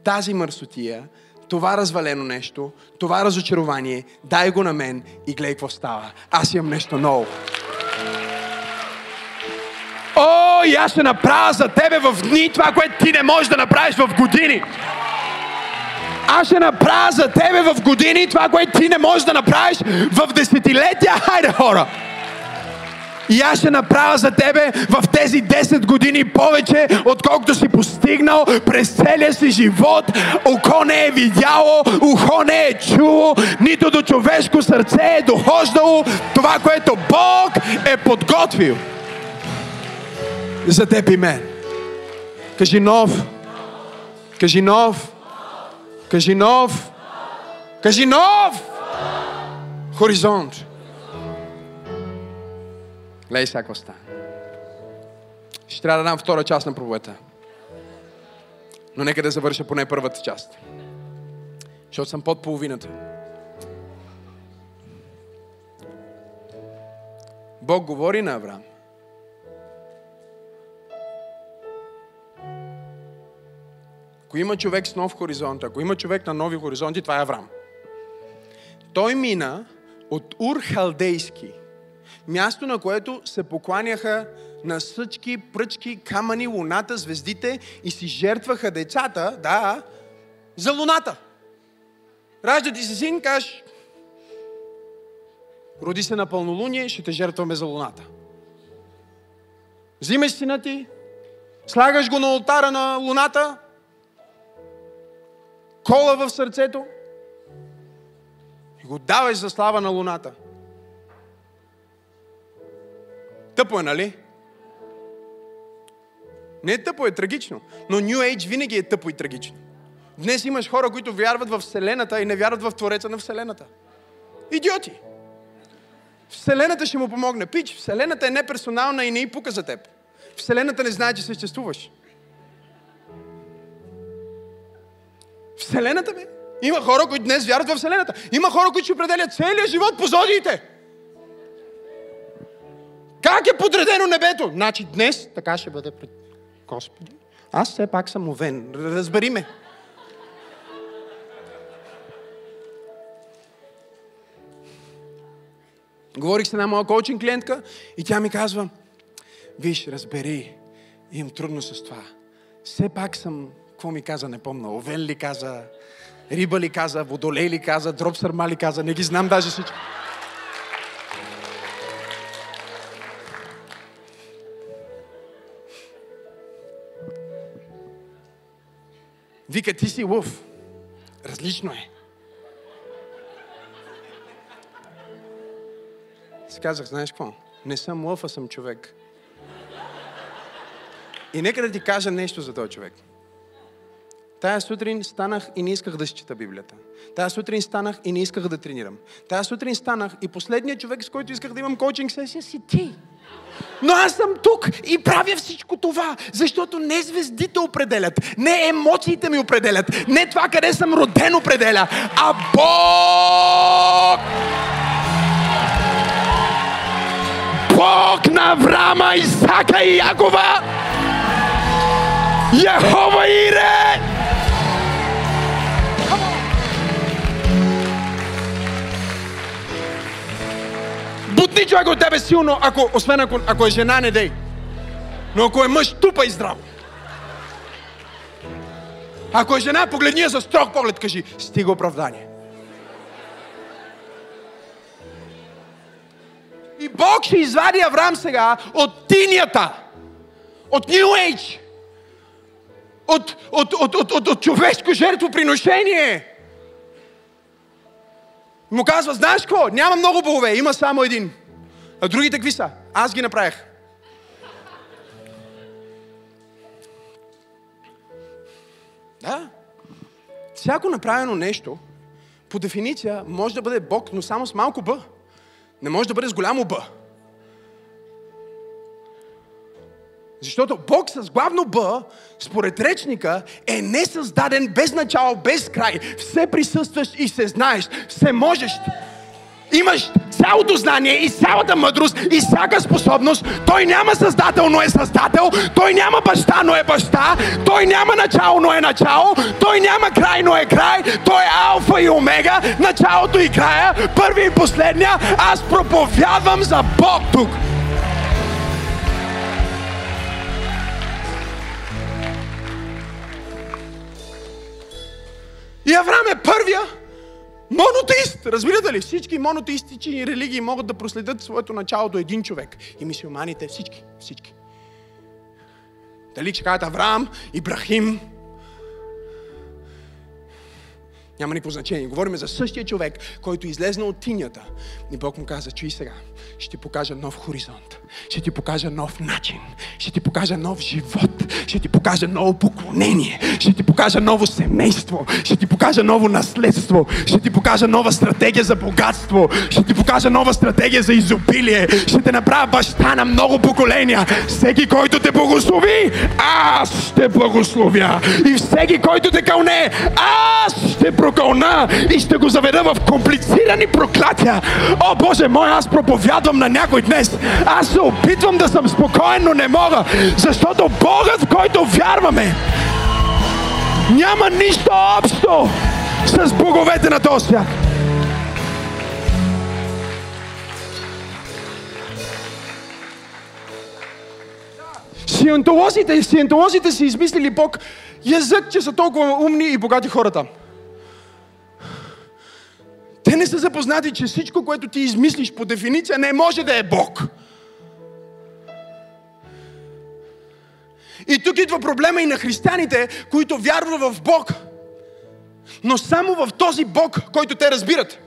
Speaker 1: тази мърсотия, това развалено нещо, това разочарование, дай го на мен и гледай какво става. Аз имам нещо ново. О, и аз ще направя за тебе в дни това, което ти не можеш да направиш в години. Аз ще направя за тебе в години това, което ти не можеш да направиш в десетилетия. Хайде, хора! И аз ще направя за тебе в тези 10 години повече, отколкото си постигнал през целия си живот. Око не е видяло, ухо не е чуло, нито до човешко сърце е дохождало това, което Бог е подготвил за теб и мен. Кажи нов. Кажи нов. Кажи нов. Кажи нов. Хоризонт. Гледай сега какво стане. Ще трябва да дам втора част на проповедта. Но нека да завърша поне първата част. Защото съм под половината. Бог говори на Авраам. Ако има човек с нов хоризонт, ако има човек на нови хоризонти, това е Авраам. Той мина от Ур Халдейски, място на което се покланяха на съчки, пръчки, камъни, луната, звездите и си жертваха децата, да, за луната. Ражда ти се син, каш, роди се на пълнолуние, ще те жертваме за луната. Взимаш сина ти, слагаш го на алтара на луната, кола в сърцето и го даваш за слава на луната. Тъпо е, нали? Не е тъпо, е трагично. Но New Age винаги е тъпо и трагично. Днес имаш хора, които вярват в Вселената и не вярват в Твореца на Вселената. Идиоти! Вселената ще му помогне. Пич, Вселената е неперсонална и не и пука за теб. Вселената не знае, че съществуваш. Вселената, бе. Има хора, които днес вярват в Вселената. Има хора, които ще определят целият живот по зодиите. Как е подредено небето? Значи днес така ще бъде пред Господи. Аз все пак съм овен. Разбери ме. Говорих с една моя коучинг клиентка и тя ми казва, виж, разбери, имам трудно с това. Все пак съм, какво ми каза, не помня, овен ли каза, риба ли каза, водолей ли каза, дроб сърма ли каза, не ги знам даже всичко. Вика, ти си лъв. Различно е. Си казах, знаеш какво? Не съм лъв, а съм човек. И нека да ти кажа нещо за този човек. Тая сутрин станах и не исках да си чета Библията. Тая сутрин станах и не исках да тренирам. Тая сутрин станах и последният човек, с който исках да имам коучинг сесия, си ти. Но аз съм тук и правя всичко това, защото не звездите определят, не емоциите ми определят, не това къде съм роден определя, а Бог! Бог на Авраама, Исака и Якова! Яхова Ире! Бутни човек от тебе силно, ако, освен ако, ако е жена, не дей. Но ако е мъж, тупа и здраво. Ако е жена, погледни я за строг поглед, кажи, стига оправдание. И Бог ще извади Авраам сега от тинята, от New Age, от, от, от, от, от, от човешко жертвоприношение. Му казва, знаеш какво? Няма много богове, има само един. А другите какви са? Аз ги направих. Да. Всяко направено нещо, по дефиниция, може да бъде Бог, но само с малко Б. Не може да бъде с голямо Б. Защото Бог с главно Б, според речника, е не създаден без начало, без край. Все присъстваш и се знаеш, все можеш. Имаш цялото знание и цялата мъдрост и всяка способност. Той няма създател, но е създател. Той няма баща, но е баща. Той няма начало, но е начало. Той няма край, но е край. Той е алфа и омега, началото и края, първи и последния. Аз проповядвам за Бог тук. И Авраам е първия монотеист. Разбирате ли? Всички монотеистични религии могат да проследят своето начало до един човек. И мисиоманите, всички, всички. Дали ще кажат Авраам, Ибрахим, няма никакво значение. Говорим за същия човек, който излезна от тинята. И Бог му каза, чуй сега, ще покажа нов хоризонт. Ще ти покажа нов начин. Ще ти покажа нов живот. Ще ти покажа ново поклонение. Ще ти покажа ново семейство. Ще ти покажа ново наследство. Ще ти покажа нова стратегия за богатство. Ще ти покажа нова стратегия за изобилие. Ще те направя баща на много поколения. Всеки, който те благослови, аз ще благословя. И всеки, който те кълне, аз ще прокълна и ще го заведа в комплицирани проклятия. О, Боже мой, аз проповядвам на някой днес. Аз се опитвам да съм спокоен, но не мога, защото Богът, в който вярваме, няма нищо общо с боговете на този свят. Сиентолозите, сиентолозите си измислили Бог язък, че са толкова умни и богати хора там. Те не са запознати, че всичко, което ти измислиш по дефиниция, не може да е Бог. И тук идва проблема и на християните, които вярват в Бог. Но само в този Бог, който те разбират.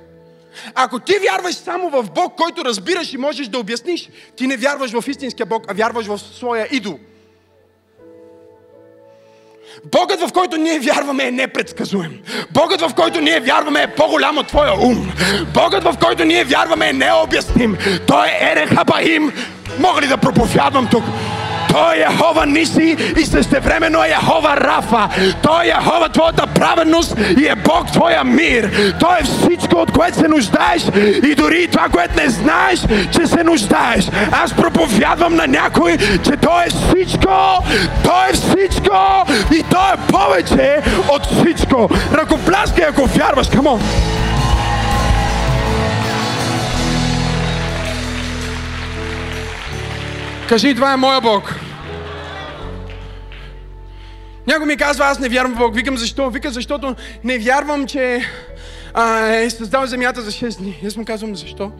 Speaker 1: Ако ти вярваш само в Бог, който разбираш и можеш да обясниш, ти не вярваш в истинския Бог, а вярваш в своя идол. Богът, в който ние вярваме, е непредсказуем. Богът, в който ние вярваме, е по-голям от твоя ум. Богът, в който ние вярваме, е необясним. Той е Ерехабаим. Мога ли да проповядвам тук? Той е Яхова Ниси и същевременно е Яхова Рафа. Той е Яхова твоята праведност и е Бог твоя мир. Той е всичко, от което се нуждаеш и дори това, което не знаеш, че се нуждаеш. Аз проповядвам на някой, че Той е всичко, Той е всичко и Той е повече от всичко. Ръкопляскай, ако вярваш, камон! Кажи, това е моя Бог. Някой ми казва, аз не вярвам в Бог. Викам, защо? Вика, защото не вярвам, че а, е създал земята за 6 дни. Аз му казвам, защо?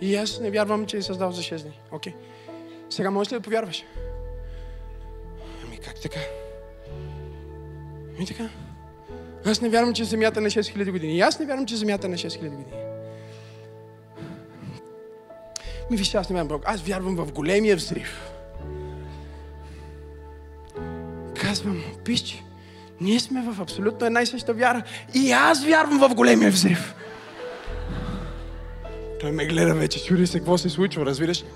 Speaker 1: И аз не вярвам, че е създал за 6 дни. Окей. Okay. Сега можеш ли да повярваш? Ами как така? Ами така. Аз не вярвам, че земята е на 6000 години. И аз не вярвам, че земята е на 6000 години. Ми вижте, аз не вярвам Бог. Аз вярвам в големия взрив. Казвам, пищи, ние сме в абсолютно една и съща вяра. И аз вярвам в големия взрив. Той ме гледа вече, чуди се какво се случва, разбираш ли?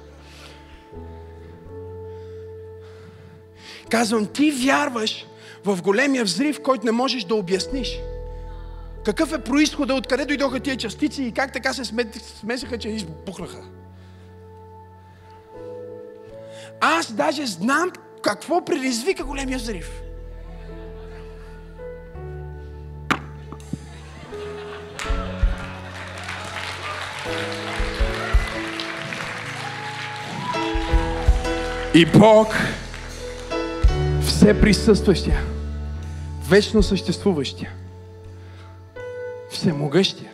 Speaker 1: Казвам, ти вярваш в големия взрив, който не можеш да обясниш. Какъв е происхода, откъде дойдоха тия частици и как така се смесиха, че избухнаха. Аз даже знам какво предизвика големия взрив. И Бог, все присъстващия, вечно съществуващия, всемогъщия,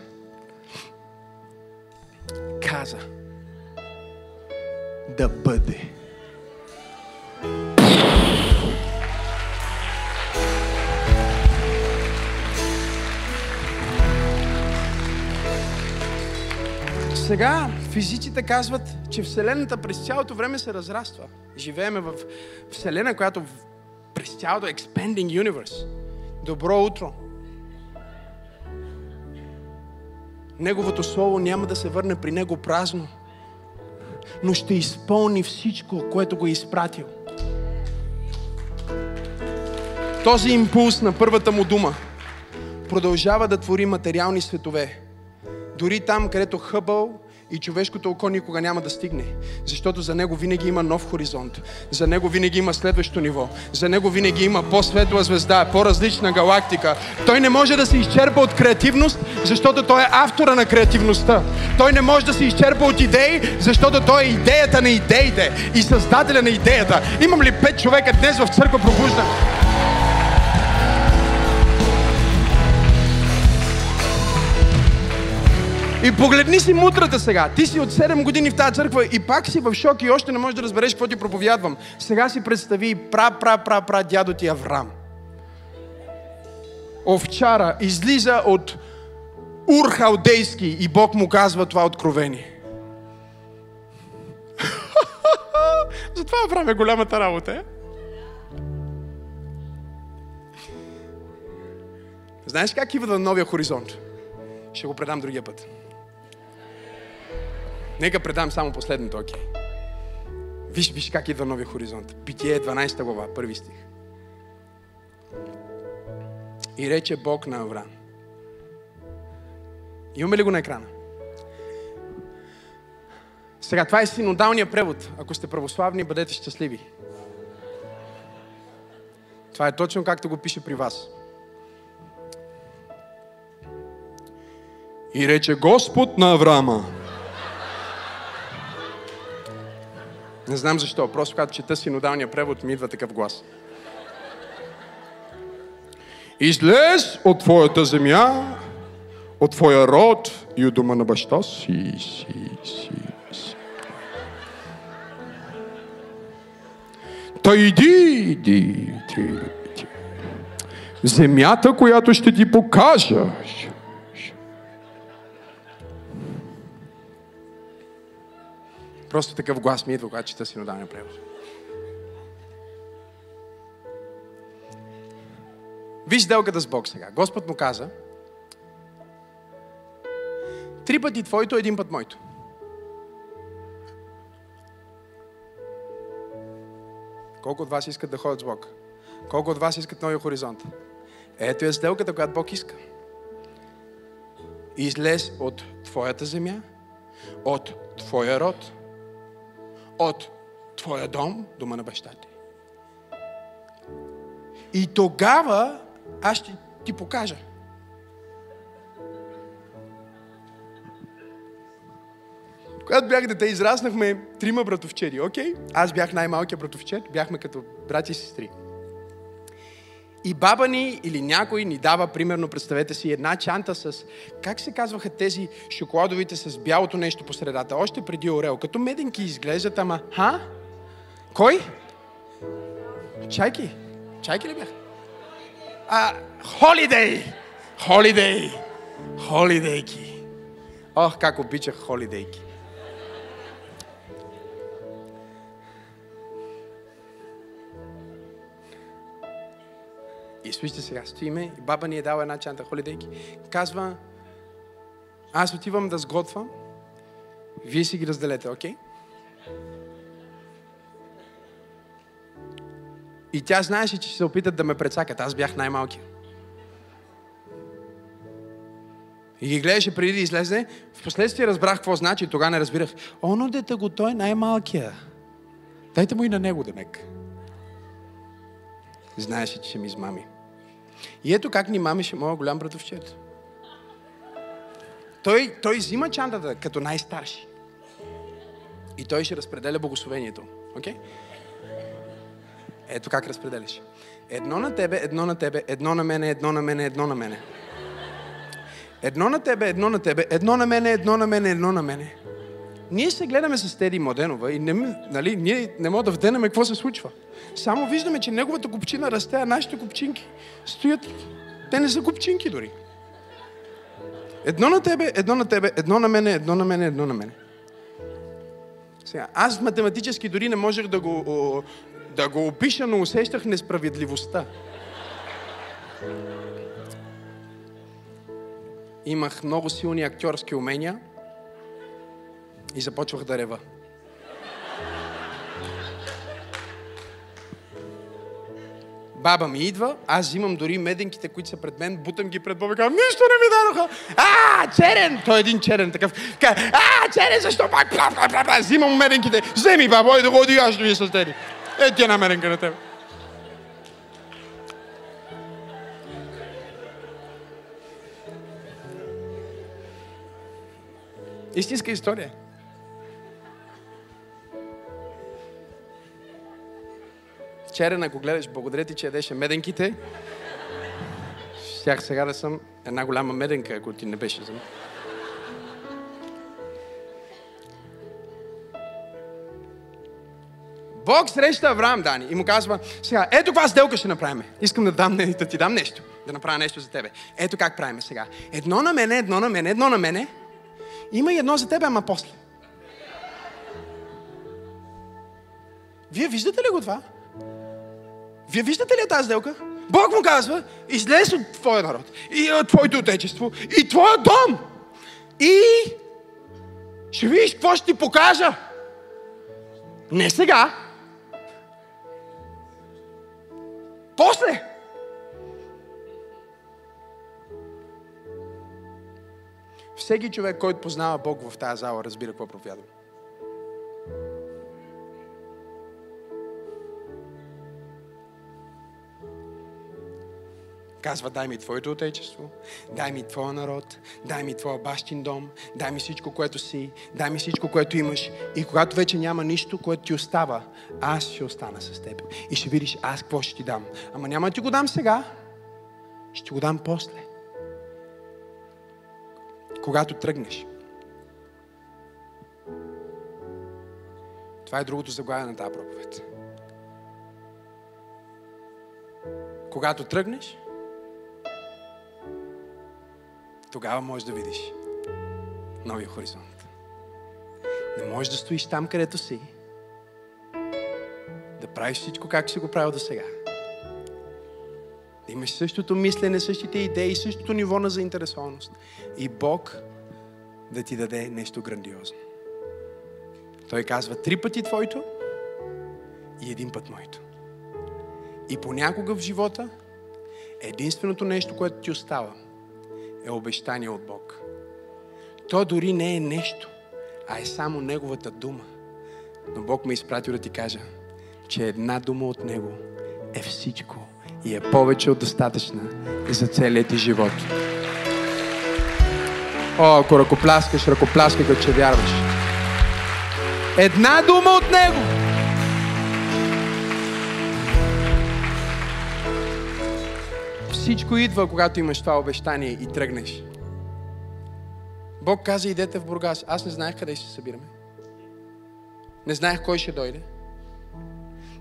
Speaker 1: каза да бъде. Сега физиците казват, че Вселената през цялото време се разраства. Живееме в Вселена, която през цялото expanding universe. Добро утро! Неговото Слово няма да се върне при Него празно. но ще изпълни всичко, което го е изпратил. Този импулс на първата му дума продължава да твори материални светове. Дори там, където Хъбъл и човешкото око никога няма да стигне. Защото за него винаги има нов хоризонт. За него винаги има следващо ниво. За него винаги има по-светла звезда, по-различна галактика. Той не може да се изчерпа от креативност, защото той е автора на креативността. Той не може да се изчерпа от идеи, защото той е идеята на идеите и създателя на идеята. Имам ли пет човека днес в църква пробуждане? И погледни си мутрата сега. Ти си от 7 години в тази църква и пак си в шок и още не можеш да разбереш какво ти проповядвам. Сега си представи пра, пра, пра, пра дядо ти Аврам. Овчара излиза от Ур Халдейски и Бог му казва това откровение. Затова Аврам е голямата работа, е? Знаеш как идва на новия хоризонт? Ще го предам другия път. Нека предам само последното, окей. Okay. Виж, виж как идва новия хоризонт. Питие 12 глава, първи стих. И рече Бог на Авраам. Имаме ли го на екрана? Сега, това е синодалния превод. Ако сте православни, бъдете щастливи. Това е точно както го пише при вас. И рече Господ на Авраама. Не знам защо, просто когато чета синодалния превод ми идва такъв глас. Излез от твоята земя, от твоя род и от дома на баща си, си, си, си. Та иди, иди, иди, иди. Земята, която ще ти покажа, Просто такъв глас ми идва, когато чета синодалния превод. Виж сделката с Бог сега. Господ му каза, три пъти твоето, един път моето. Колко от вас искат да ходят с Бог? Колко от вас искат новия хоризонт? Ето е сделката, която Бог иска. Излез от твоята земя, от твоя род, от твоя дом, дома на баща ти. И тогава аз ще ти покажа. Когато бях дете, израснахме трима братовчеди, окей? Okay? Аз бях най-малкият братовчет, бяхме като брати и сестри. И баба ни или някой ни дава, примерно, представете си, една чанта с, как се казваха тези шоколадовите с бялото нещо по средата, още преди орел. Като меденки изглеждат, ама, ха? Кой? Чайки? Чайки ли бях? А, холидей! Холидей! Холидейки! Ох, как обичах холидейки! И слушайте сега, стоиме и баба ни е дала една чанта холидейки. Казва, аз отивам да сготвям, вие си ги разделете, окей? Okay? И тя знаеше, че ще се опитат да ме прецакат. Аз бях най-малкия. И ги гледаше преди да излезе. Впоследствие разбрах какво значи. Тогава не разбирах. Оно дете го, той е най-малкия. Дайте му и на него, Демек. Знаеше, че ще ми измами. И ето как ни мамеше моя голям братовчет. Той, той взима чантата като най-старши. И той ще разпределя благословението. Окей? Okay? Ето как разпределяш. Едно на тебе, едно на тебе, едно на мене, едно на мене, едно на мене. Едно на тебе, едно на тебе, едно на мене, едно на мене, едно на мене. Ние се гледаме с Теди Моденова и не, нали, ние не можем да вденаме какво се случва. Само виждаме, че неговата купчина расте, а нашите купчинки стоят. Те не са купчинки дори. Едно на тебе, едно на тебе, едно на мене, едно на мене, едно на мене. Сега, аз математически дори не можех да го, да го опиша, но усещах несправедливостта. Имах много силни актьорски умения и започвах да рева. Баба ми идва, аз имам дори меденките, които са пред мен, бутам ги пред баба, казвам, нищо не ми дадоха. А, черен! Той е един черен такъв. А, черен, защо пак? Бла, бла, бла, бла. Взимам меденките. Вземи, бабо, и да го оди, аз ще ви с тебе. Е, ти една меденка на тебе. Истинска история. Черен, ако гледаш, благодаря ти, че ядеше меденките. Щях сега да съм една голяма меденка, ако ти не беше за мен. Бог среща Авраам, Дани, и му казва, сега, ето каква сделка ще направим. Искам да, дам, да ти дам нещо, да направя нещо за тебе. Ето как правим сега. Едно на мене, едно на мене, едно на мене. Има и едно за тебе, ама после. Вие виждате ли го това? Вие виждате ли тази сделка? Бог му казва, излез от твоя народ и от твоето отечество и твоя дом. И ще видиш какво ще ти покажа. Не сега. После. Всеки човек, който познава Бог в тази зала, разбира какво проповядва. Казва, дай ми Твоето отечество, дай ми Твоя народ, дай ми Твоя бащин дом, дай ми всичко, което си, дай ми всичко, което имаш. И когато вече няма нищо, което ти остава, аз ще остана с теб. И ще видиш аз какво ще ти дам. Ама няма да ти го дам сега, ще го дам после. Когато тръгнеш. Това е другото заглавие на тази проповед. Когато тръгнеш, тогава можеш да видиш новия хоризонт. Не можеш да стоиш там, където си, да правиш всичко, както си го правил до сега. Да имаш същото мислене, същите идеи, същото ниво на заинтересованост. И Бог да ти даде нещо грандиозно. Той казва три пъти твоето и един път моето. И понякога в живота единственото нещо, което ти остава – е обещание от Бог. То дори не е нещо, а е само Неговата дума. Но Бог ме изпратил да ти кажа, че една дума от Него е всичко и е повече от достатъчна за целият ти живот. О, ако ръкопляскаш, ръкопляскай, като че вярваш. Една дума от Него Всичко идва, когато имаш това обещание и тръгнеш. Бог каза, идете в Бургас. Аз не знаех къде ще се събираме. Не знаех кой ще дойде.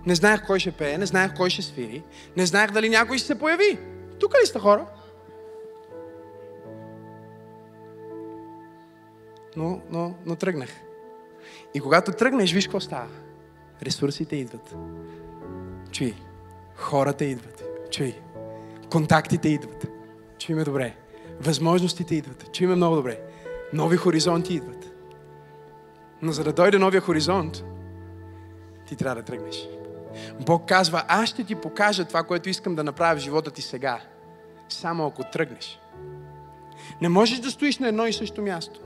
Speaker 1: Не знаех кой ще пее, не знаех кой ще свири. Не знаех дали някой ще се появи. Тук ли сте хора? Но, но, но тръгнах. И когато тръгнеш, виж какво става. Ресурсите идват. Чуй. Хората идват. Чуй. Контактите идват. Чуйме добре. Възможностите идват. Чуйме много добре. Нови хоризонти идват. Но за да дойде новия хоризонт, ти трябва да тръгнеш. Бог казва, аз ще ти покажа това, което искам да направя в живота ти сега. Само ако тръгнеш. Не можеш да стоиш на едно и също място.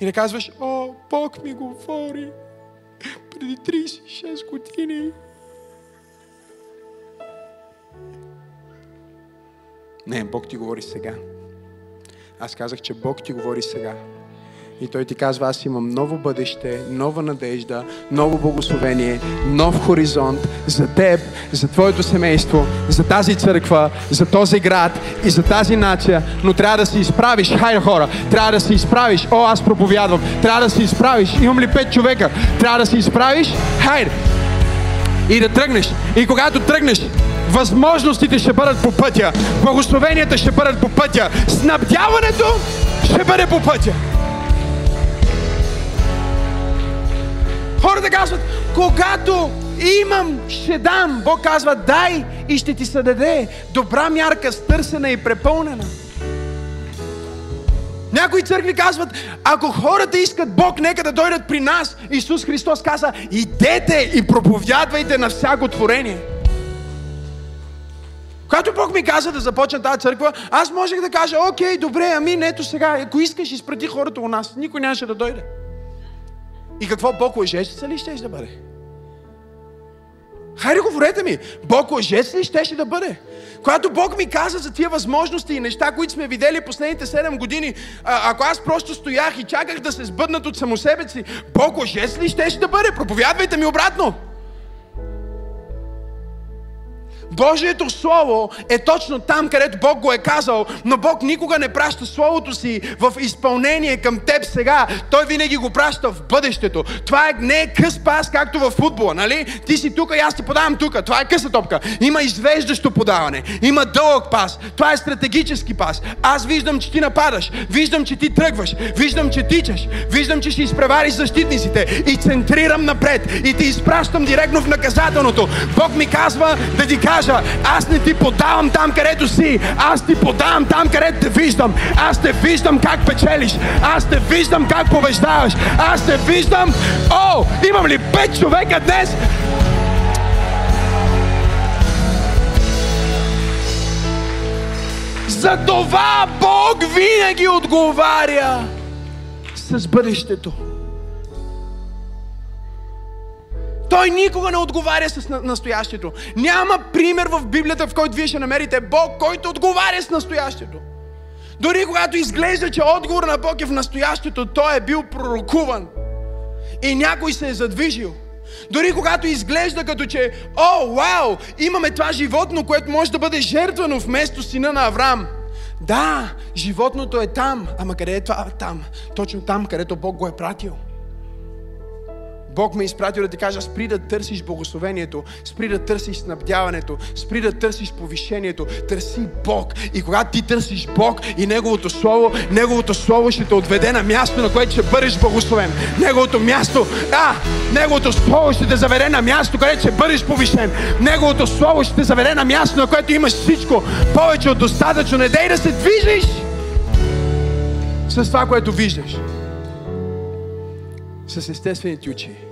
Speaker 1: И да казваш, о, Бог ми говори преди 36 години Не, Бог ти говори сега. Аз казах, че Бог ти говори сега. И Той ти казва, аз имам ново бъдеще, нова надежда, ново благословение, нов хоризонт за теб, за твоето семейство, за тази църква, за този град и за тази нация. Но трябва да се изправиш. Хайде хора, трябва да се изправиш. О, аз проповядвам. Трябва да се изправиш. Имам ли пет човека? Трябва да се изправиш. Хайде. И да тръгнеш. И когато тръгнеш, Възможностите ще бъдат по пътя. Благословенията ще бъдат по пътя. Снабдяването ще бъде по пътя. Хората казват, когато имам, ще дам. Бог казва, дай и ще ти се даде. Добра мярка, стърсена и препълнена. Някои църкви казват, ако хората искат Бог, нека да дойдат при нас. Исус Христос каза, идете и проповядвайте на всяко творение. Когато Бог ми каза да започна тази църква, аз можех да кажа, окей, добре, ами ето сега, ако искаш, изпрати хората у нас. Никой нямаше да дойде. И какво Бог лъжец ли ще да бъде? Хайде говорете ми, Бог лъжец ли щеше да бъде? Когато Бог ми каза за тия възможности и неща, които сме видели последните 7 години, а, ако аз просто стоях и чаках да се сбъднат от само себе си, Бог лъжец ли щеше да бъде? Проповядвайте ми обратно! Божието Слово е точно там, където Бог го е казал, но Бог никога не праща Словото си в изпълнение към теб сега. Той винаги го праща в бъдещето. Това е, не е къс пас, както в футбола, нали? Ти си тук и аз ти подавам тук. Това е къса топка. Има извеждащо подаване. Има дълъг пас. Това е стратегически пас. Аз виждам, че ти нападаш. Виждам, че ти тръгваш. Виждам, че тичаш. Виждам, че ще изпревариш защитниците. И центрирам напред. И ти изпращам директно в наказателното. Бог ми казва да ти кажа, кажа, аз не ти подавам там, където си. Аз ти подавам там, където те виждам. Аз те виждам как печелиш. Аз те виждам как побеждаваш. Аз те виждам... О, имам ли пет човека днес? За това Бог винаги отговаря с бъдещето. Той никога не отговаря с настоящето. Няма пример в Библията, в който вие ще намерите Бог, който отговаря с настоящето. Дори когато изглежда, че отговор на Бог е в настоящето, той е бил пророкуван. И някой се е задвижил. Дори когато изглежда като че, о, вау, имаме това животно, което може да бъде жертвано вместо сина на Авраам. Да, животното е там, ама къде е това там? Точно там, където Бог го е пратил. Бог ме е изпратил да ти кажа, спри да търсиш благословението, спри да търсиш снабдяването, спри да търсиш повишението, търси Бог. И когато ти търсиш Бог и Неговото Слово, Неговото Слово ще те отведе на място, на което ще бъдеш благословен. Неговото място, а, Неговото Слово ще те заведе на място, където ще бъдеш повишен. Неговото Слово ще те заведе на място, на което имаш всичко, повече от достатъчно. Не дей да се движиш с това, което виждаш. С естествените очи.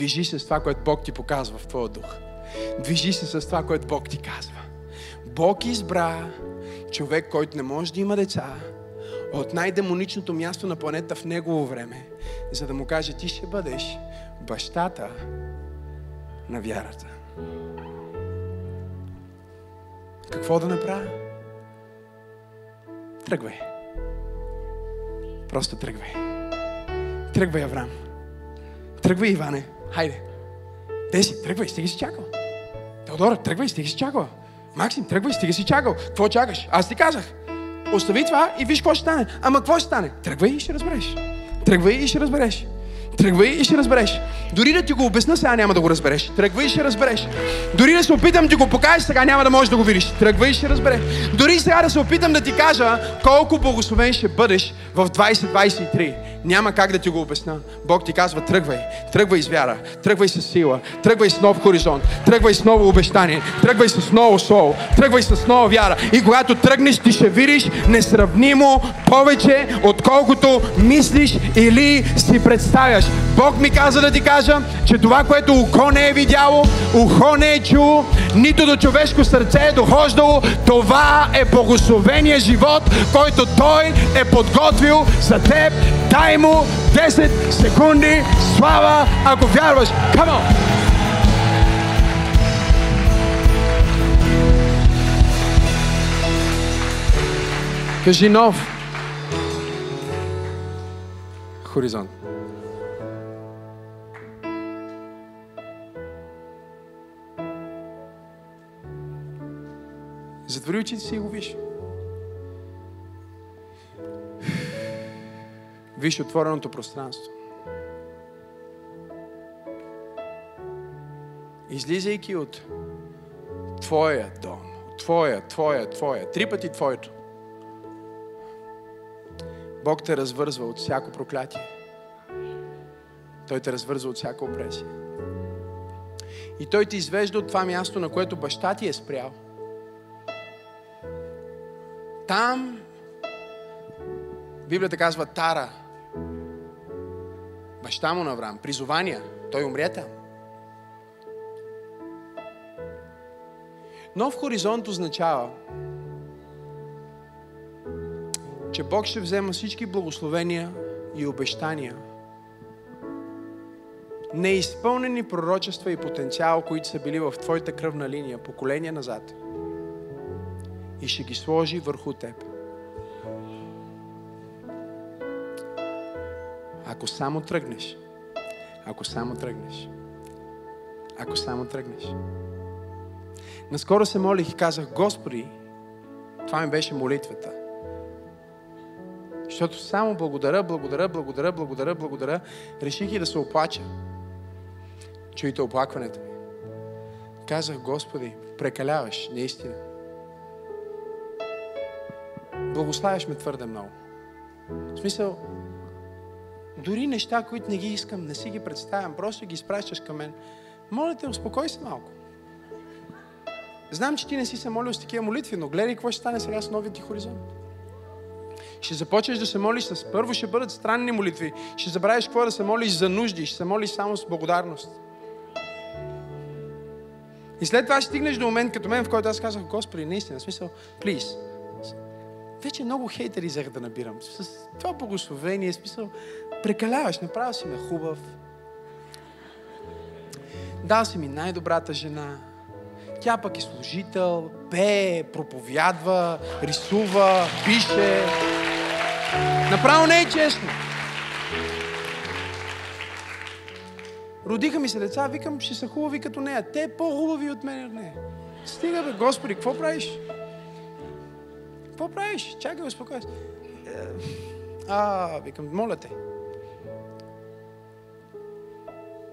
Speaker 1: Движи се с това, което Бог ти показва в твоя дух. Движи се с това, което Бог ти казва. Бог избра човек, който не може да има деца, от най-демоничното място на планета в негово време, за да му каже, ти ще бъдеш бащата на вярата. Какво да направя? Тръгвай. Просто тръгвай. Тръгвай, Авраам. Тръгвай, Иване. Хайде. Деси, тръгвай, стига си чакал. Теодора, тръгвай, стига си чакал. Максим, тръгвай, стига си чакал. Какво чакаш? Аз ти казах. Остави това и виж какво ще стане. Ама какво ще стане? Тръгвай и ще разбереш. Тръгвай и ще разбереш. Тръгвай и ще разбереш. Дори да ти го обясна, сега няма да го разбереш. Тръгвай и ще разбереш. Дори да се опитам да ти го покажеш, сега няма да можеш да го видиш. Тръгвай и ще разбереш. Дори сега да се опитам да ти кажа колко благословен ще бъдеш в 2023 няма как да ти го обясна. Бог ти казва, тръгвай, тръгвай с вяра, тръгвай с сила, тръгвай с нов хоризонт, тръгвай с ново обещание, тръгвай с ново слово, тръгвай с нова вяра. И когато тръгнеш, ти ще видиш несравнимо повече, отколкото мислиш или си представяш. Бог ми каза да ти кажа, че това, което око не е видяло, ухо не е чуло, нито до човешко сърце е дохождало, това е благословения живот, който Той е подготвил за теб. Дай му 10 секунди слава, ако вярваш. Come on! Кажи нов хоризонт. Затвори очите си и го виж. Виж отвореното пространство. Излизайки от Твоя дом, Твоя, Твоя, Твоя, три пъти Твоето, Бог те развързва от всяко проклятие. Той те развързва от всяка опресия. И Той те извежда от това място, на което баща ти е спрял. Там, Библията казва Тара, баща му на Авраам, призования, той умря там. Нов хоризонт означава, че Бог ще взема всички благословения и обещания, неизпълнени пророчества и потенциал, които са били в твоята кръвна линия, поколения назад, и ще ги сложи върху теб. Ако само тръгнеш, ако само тръгнеш, ако само тръгнеш. Наскоро се молих и казах, Господи, това ми беше молитвата. Защото само благодаря, благодаря, благодаря, благодаря, благодаря, реших и да се оплача. Чуйте оплакването ми. Казах, Господи, прекаляваш, наистина. Благославяш ме твърде много. В смисъл, дори неща, които не ги искам, не си ги представям, просто ги изпращаш към мен. Моля те, успокой се малко. Знам, че ти не си се молил с такива молитви, но гледай какво ще стане сега с новия ти хоризонт. Ще започнеш да се молиш с първо ще бъдат странни молитви. Ще забравиш какво е да се молиш за нужди. Ще се молиш само с благодарност. И след това ще стигнеш до момент като мен, в който аз казах, Господи, наистина, смисъл, плиз. Вече много хейтери взех да набирам. С това благословение, смисъл, прекаляваш, направил си ме хубав. Дал си ми най-добрата жена. Тя пък е служител, пее, проповядва, рисува, пише. Направо не е честно. Родиха ми се деца, викам, ще са хубави като нея. Те по-хубави от мен от нея. Стига бе, Господи, какво правиш? Какво правиш? Чакай, успокой се. Е, а, викам, моля те.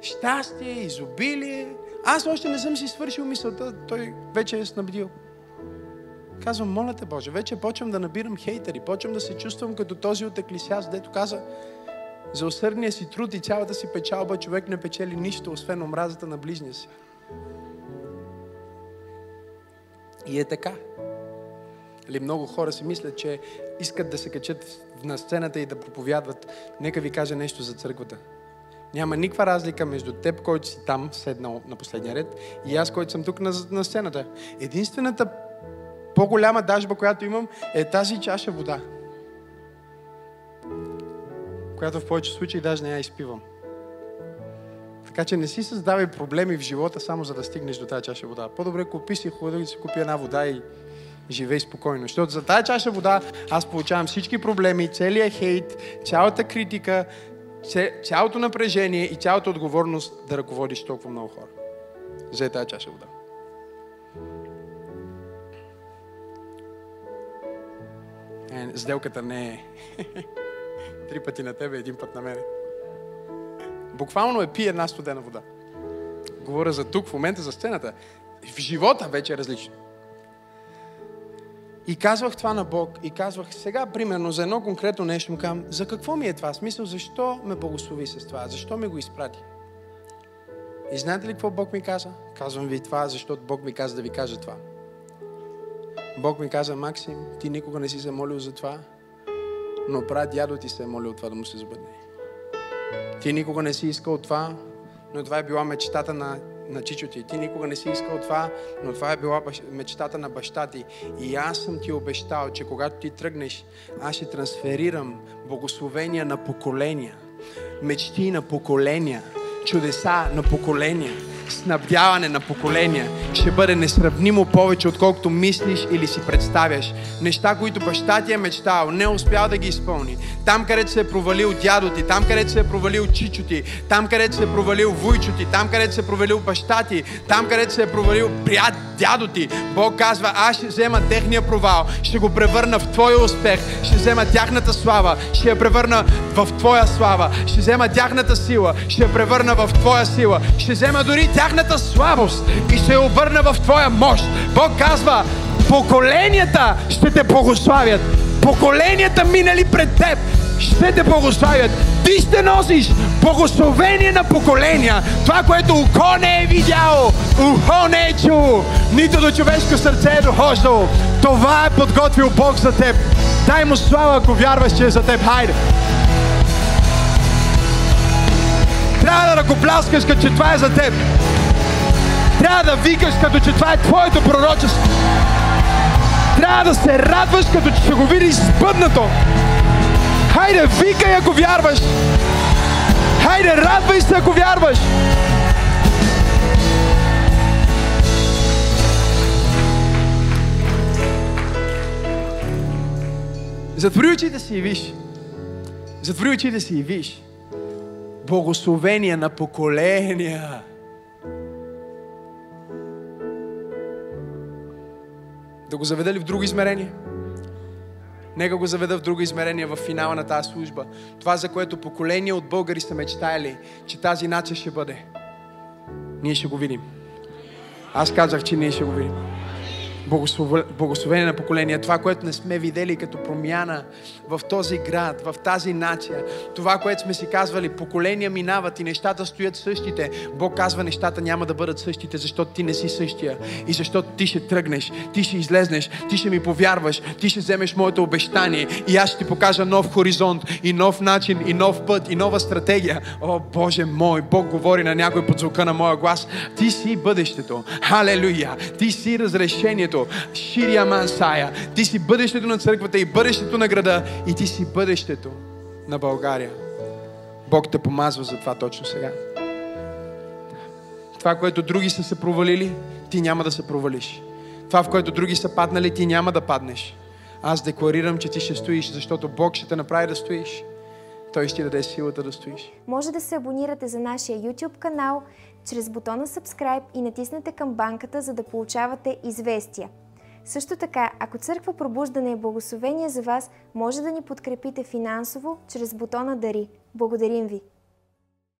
Speaker 1: Щастие, изобилие. Аз още не съм си свършил мисълта, той вече е снабдил. Казвам, моля те Боже, вече почвам да набирам хейтери, почвам да се чувствам като този от Еклисиас, дето каза, за усърдния си труд и цялата си печалба човек не печели нищо, освен омразата на ближния си. И е така. Или много хора си мислят, че искат да се качат на сцената и да проповядват. Нека ви кажа нещо за църквата. Няма никаква разлика между теб, който си там, седнал на последния ред, и аз, който съм тук на, на сцената. Единствената по-голяма дажба, която имам, е тази чаша вода. Която в повече случаи даже не я изпивам. Така че не си създавай проблеми в живота, само за да стигнеш до тази чаша вода. По-добре купи си хубаво и си купи една вода и живей спокойно. Защото за тази чаша вода аз получавам всички проблеми, целият хейт, цялата критика, цялото напрежение и цялата отговорност да ръководиш толкова много хора. За тази чаша вода. Е, сделката не е три пъти на тебе, един път на мене. Буквално е пи една студена вода. Говоря за тук, в момента за сцената. В живота вече е различно. И казвах това на Бог и казвах сега, примерно, за едно конкретно нещо му казвам, за какво ми е това? Смисъл, защо ме благослови с това? Защо ми го изпрати? И знаете ли какво Бог ми каза? Казвам ви това, защото Бог ми каза да ви кажа това. Бог ми каза, Максим, ти никога не си се молил за това, но брат дядо ти се е молил това да му се сбъдне. Ти никога не си искал това, но това е била мечтата на на чичо ти. Ти никога не си искал това, но това е била мечтата на баща ти. И аз съм ти обещал, че когато ти тръгнеш, аз ще трансферирам благословения на поколения, мечти на поколения, чудеса на поколения снабдяване на поколения ще бъде несравнимо повече, отколкото мислиш или си представяш. Неща, които баща ти е мечтал, не успял да ги изпълни. Там, където се е провалил дядо ти, там, където се е провалил чичо ти, там, където се е провалил вуйчо ти, там, където се е провалил баща ти, там, където се е провалил прият дядо ти. Бог казва, аз ще взема техния провал, ще го превърна в твоя успех, ще взема тяхната слава, ще я превърна в твоя слава, ще взема тяхната сила, ще я превърна в твоя сила, ще взема дори тяхната слабост и я обърна в Твоя мощ. Бог казва, поколенията ще те благославят. Поколенията минали пред теб ще те благославят. Ти ще носиш благословение на поколения. Това, което око не е видяло, ухо не е чуло, нито до човешко сърце е дохождало. Това е подготвил Бог за теб. Дай му слава, ако вярваш, че е за теб. Хайде! Трябва да ръкопляскаш, че това е за теб. Трябва да викаш, като че това е твоето пророчество. Трябва да се радваш, като че ще го видиш сбъднато. Хайде, викай, ако вярваш. Хайде, радвай се, ако вярваш. Затвори очите си и виж. Затвори очите си и виж. Благословения на поколения. Да го заведа ли в друго измерение? Нека го заведа в друго измерение в финала на тази служба. Това, за което поколения от българи са мечтаяли, че тази нация ще бъде. Ние ще го видим. Аз казах, че ние ще го видим благословение на поколения, това, което не сме видели като промяна в този град, в тази нация, това, което сме си казвали, поколения минават и нещата стоят същите. Бог казва, нещата няма да бъдат същите, защото ти не си същия и защото ти ще тръгнеш, ти ще излезнеш, ти ще ми повярваш, ти ще вземеш моето обещание и аз ще ти покажа нов хоризонт и нов начин и нов път и нова стратегия. О, Боже мой, Бог говори на някой под звука на моя глас. Ти си бъдещето. Халелуя! Ти си разрешението бъдещето. Ширия Мансая. Ти си бъдещето на църквата и бъдещето на града и ти си бъдещето на България. Бог те помазва за това точно сега. Това, което други са се провалили, ти няма да се провалиш. Това, в което други са паднали, ти няма да паднеш. Аз декларирам, че ти ще стоиш, защото Бог ще те направи да стоиш. Той ще даде силата да стоиш.
Speaker 2: Може да се абонирате за нашия YouTube канал, чрез бутона Subscribe и натиснете камбанката, за да получавате известия. Също така, ако Църква Пробуждане е благословение за вас, може да ни подкрепите финансово чрез бутона Дари. Благодарим ви!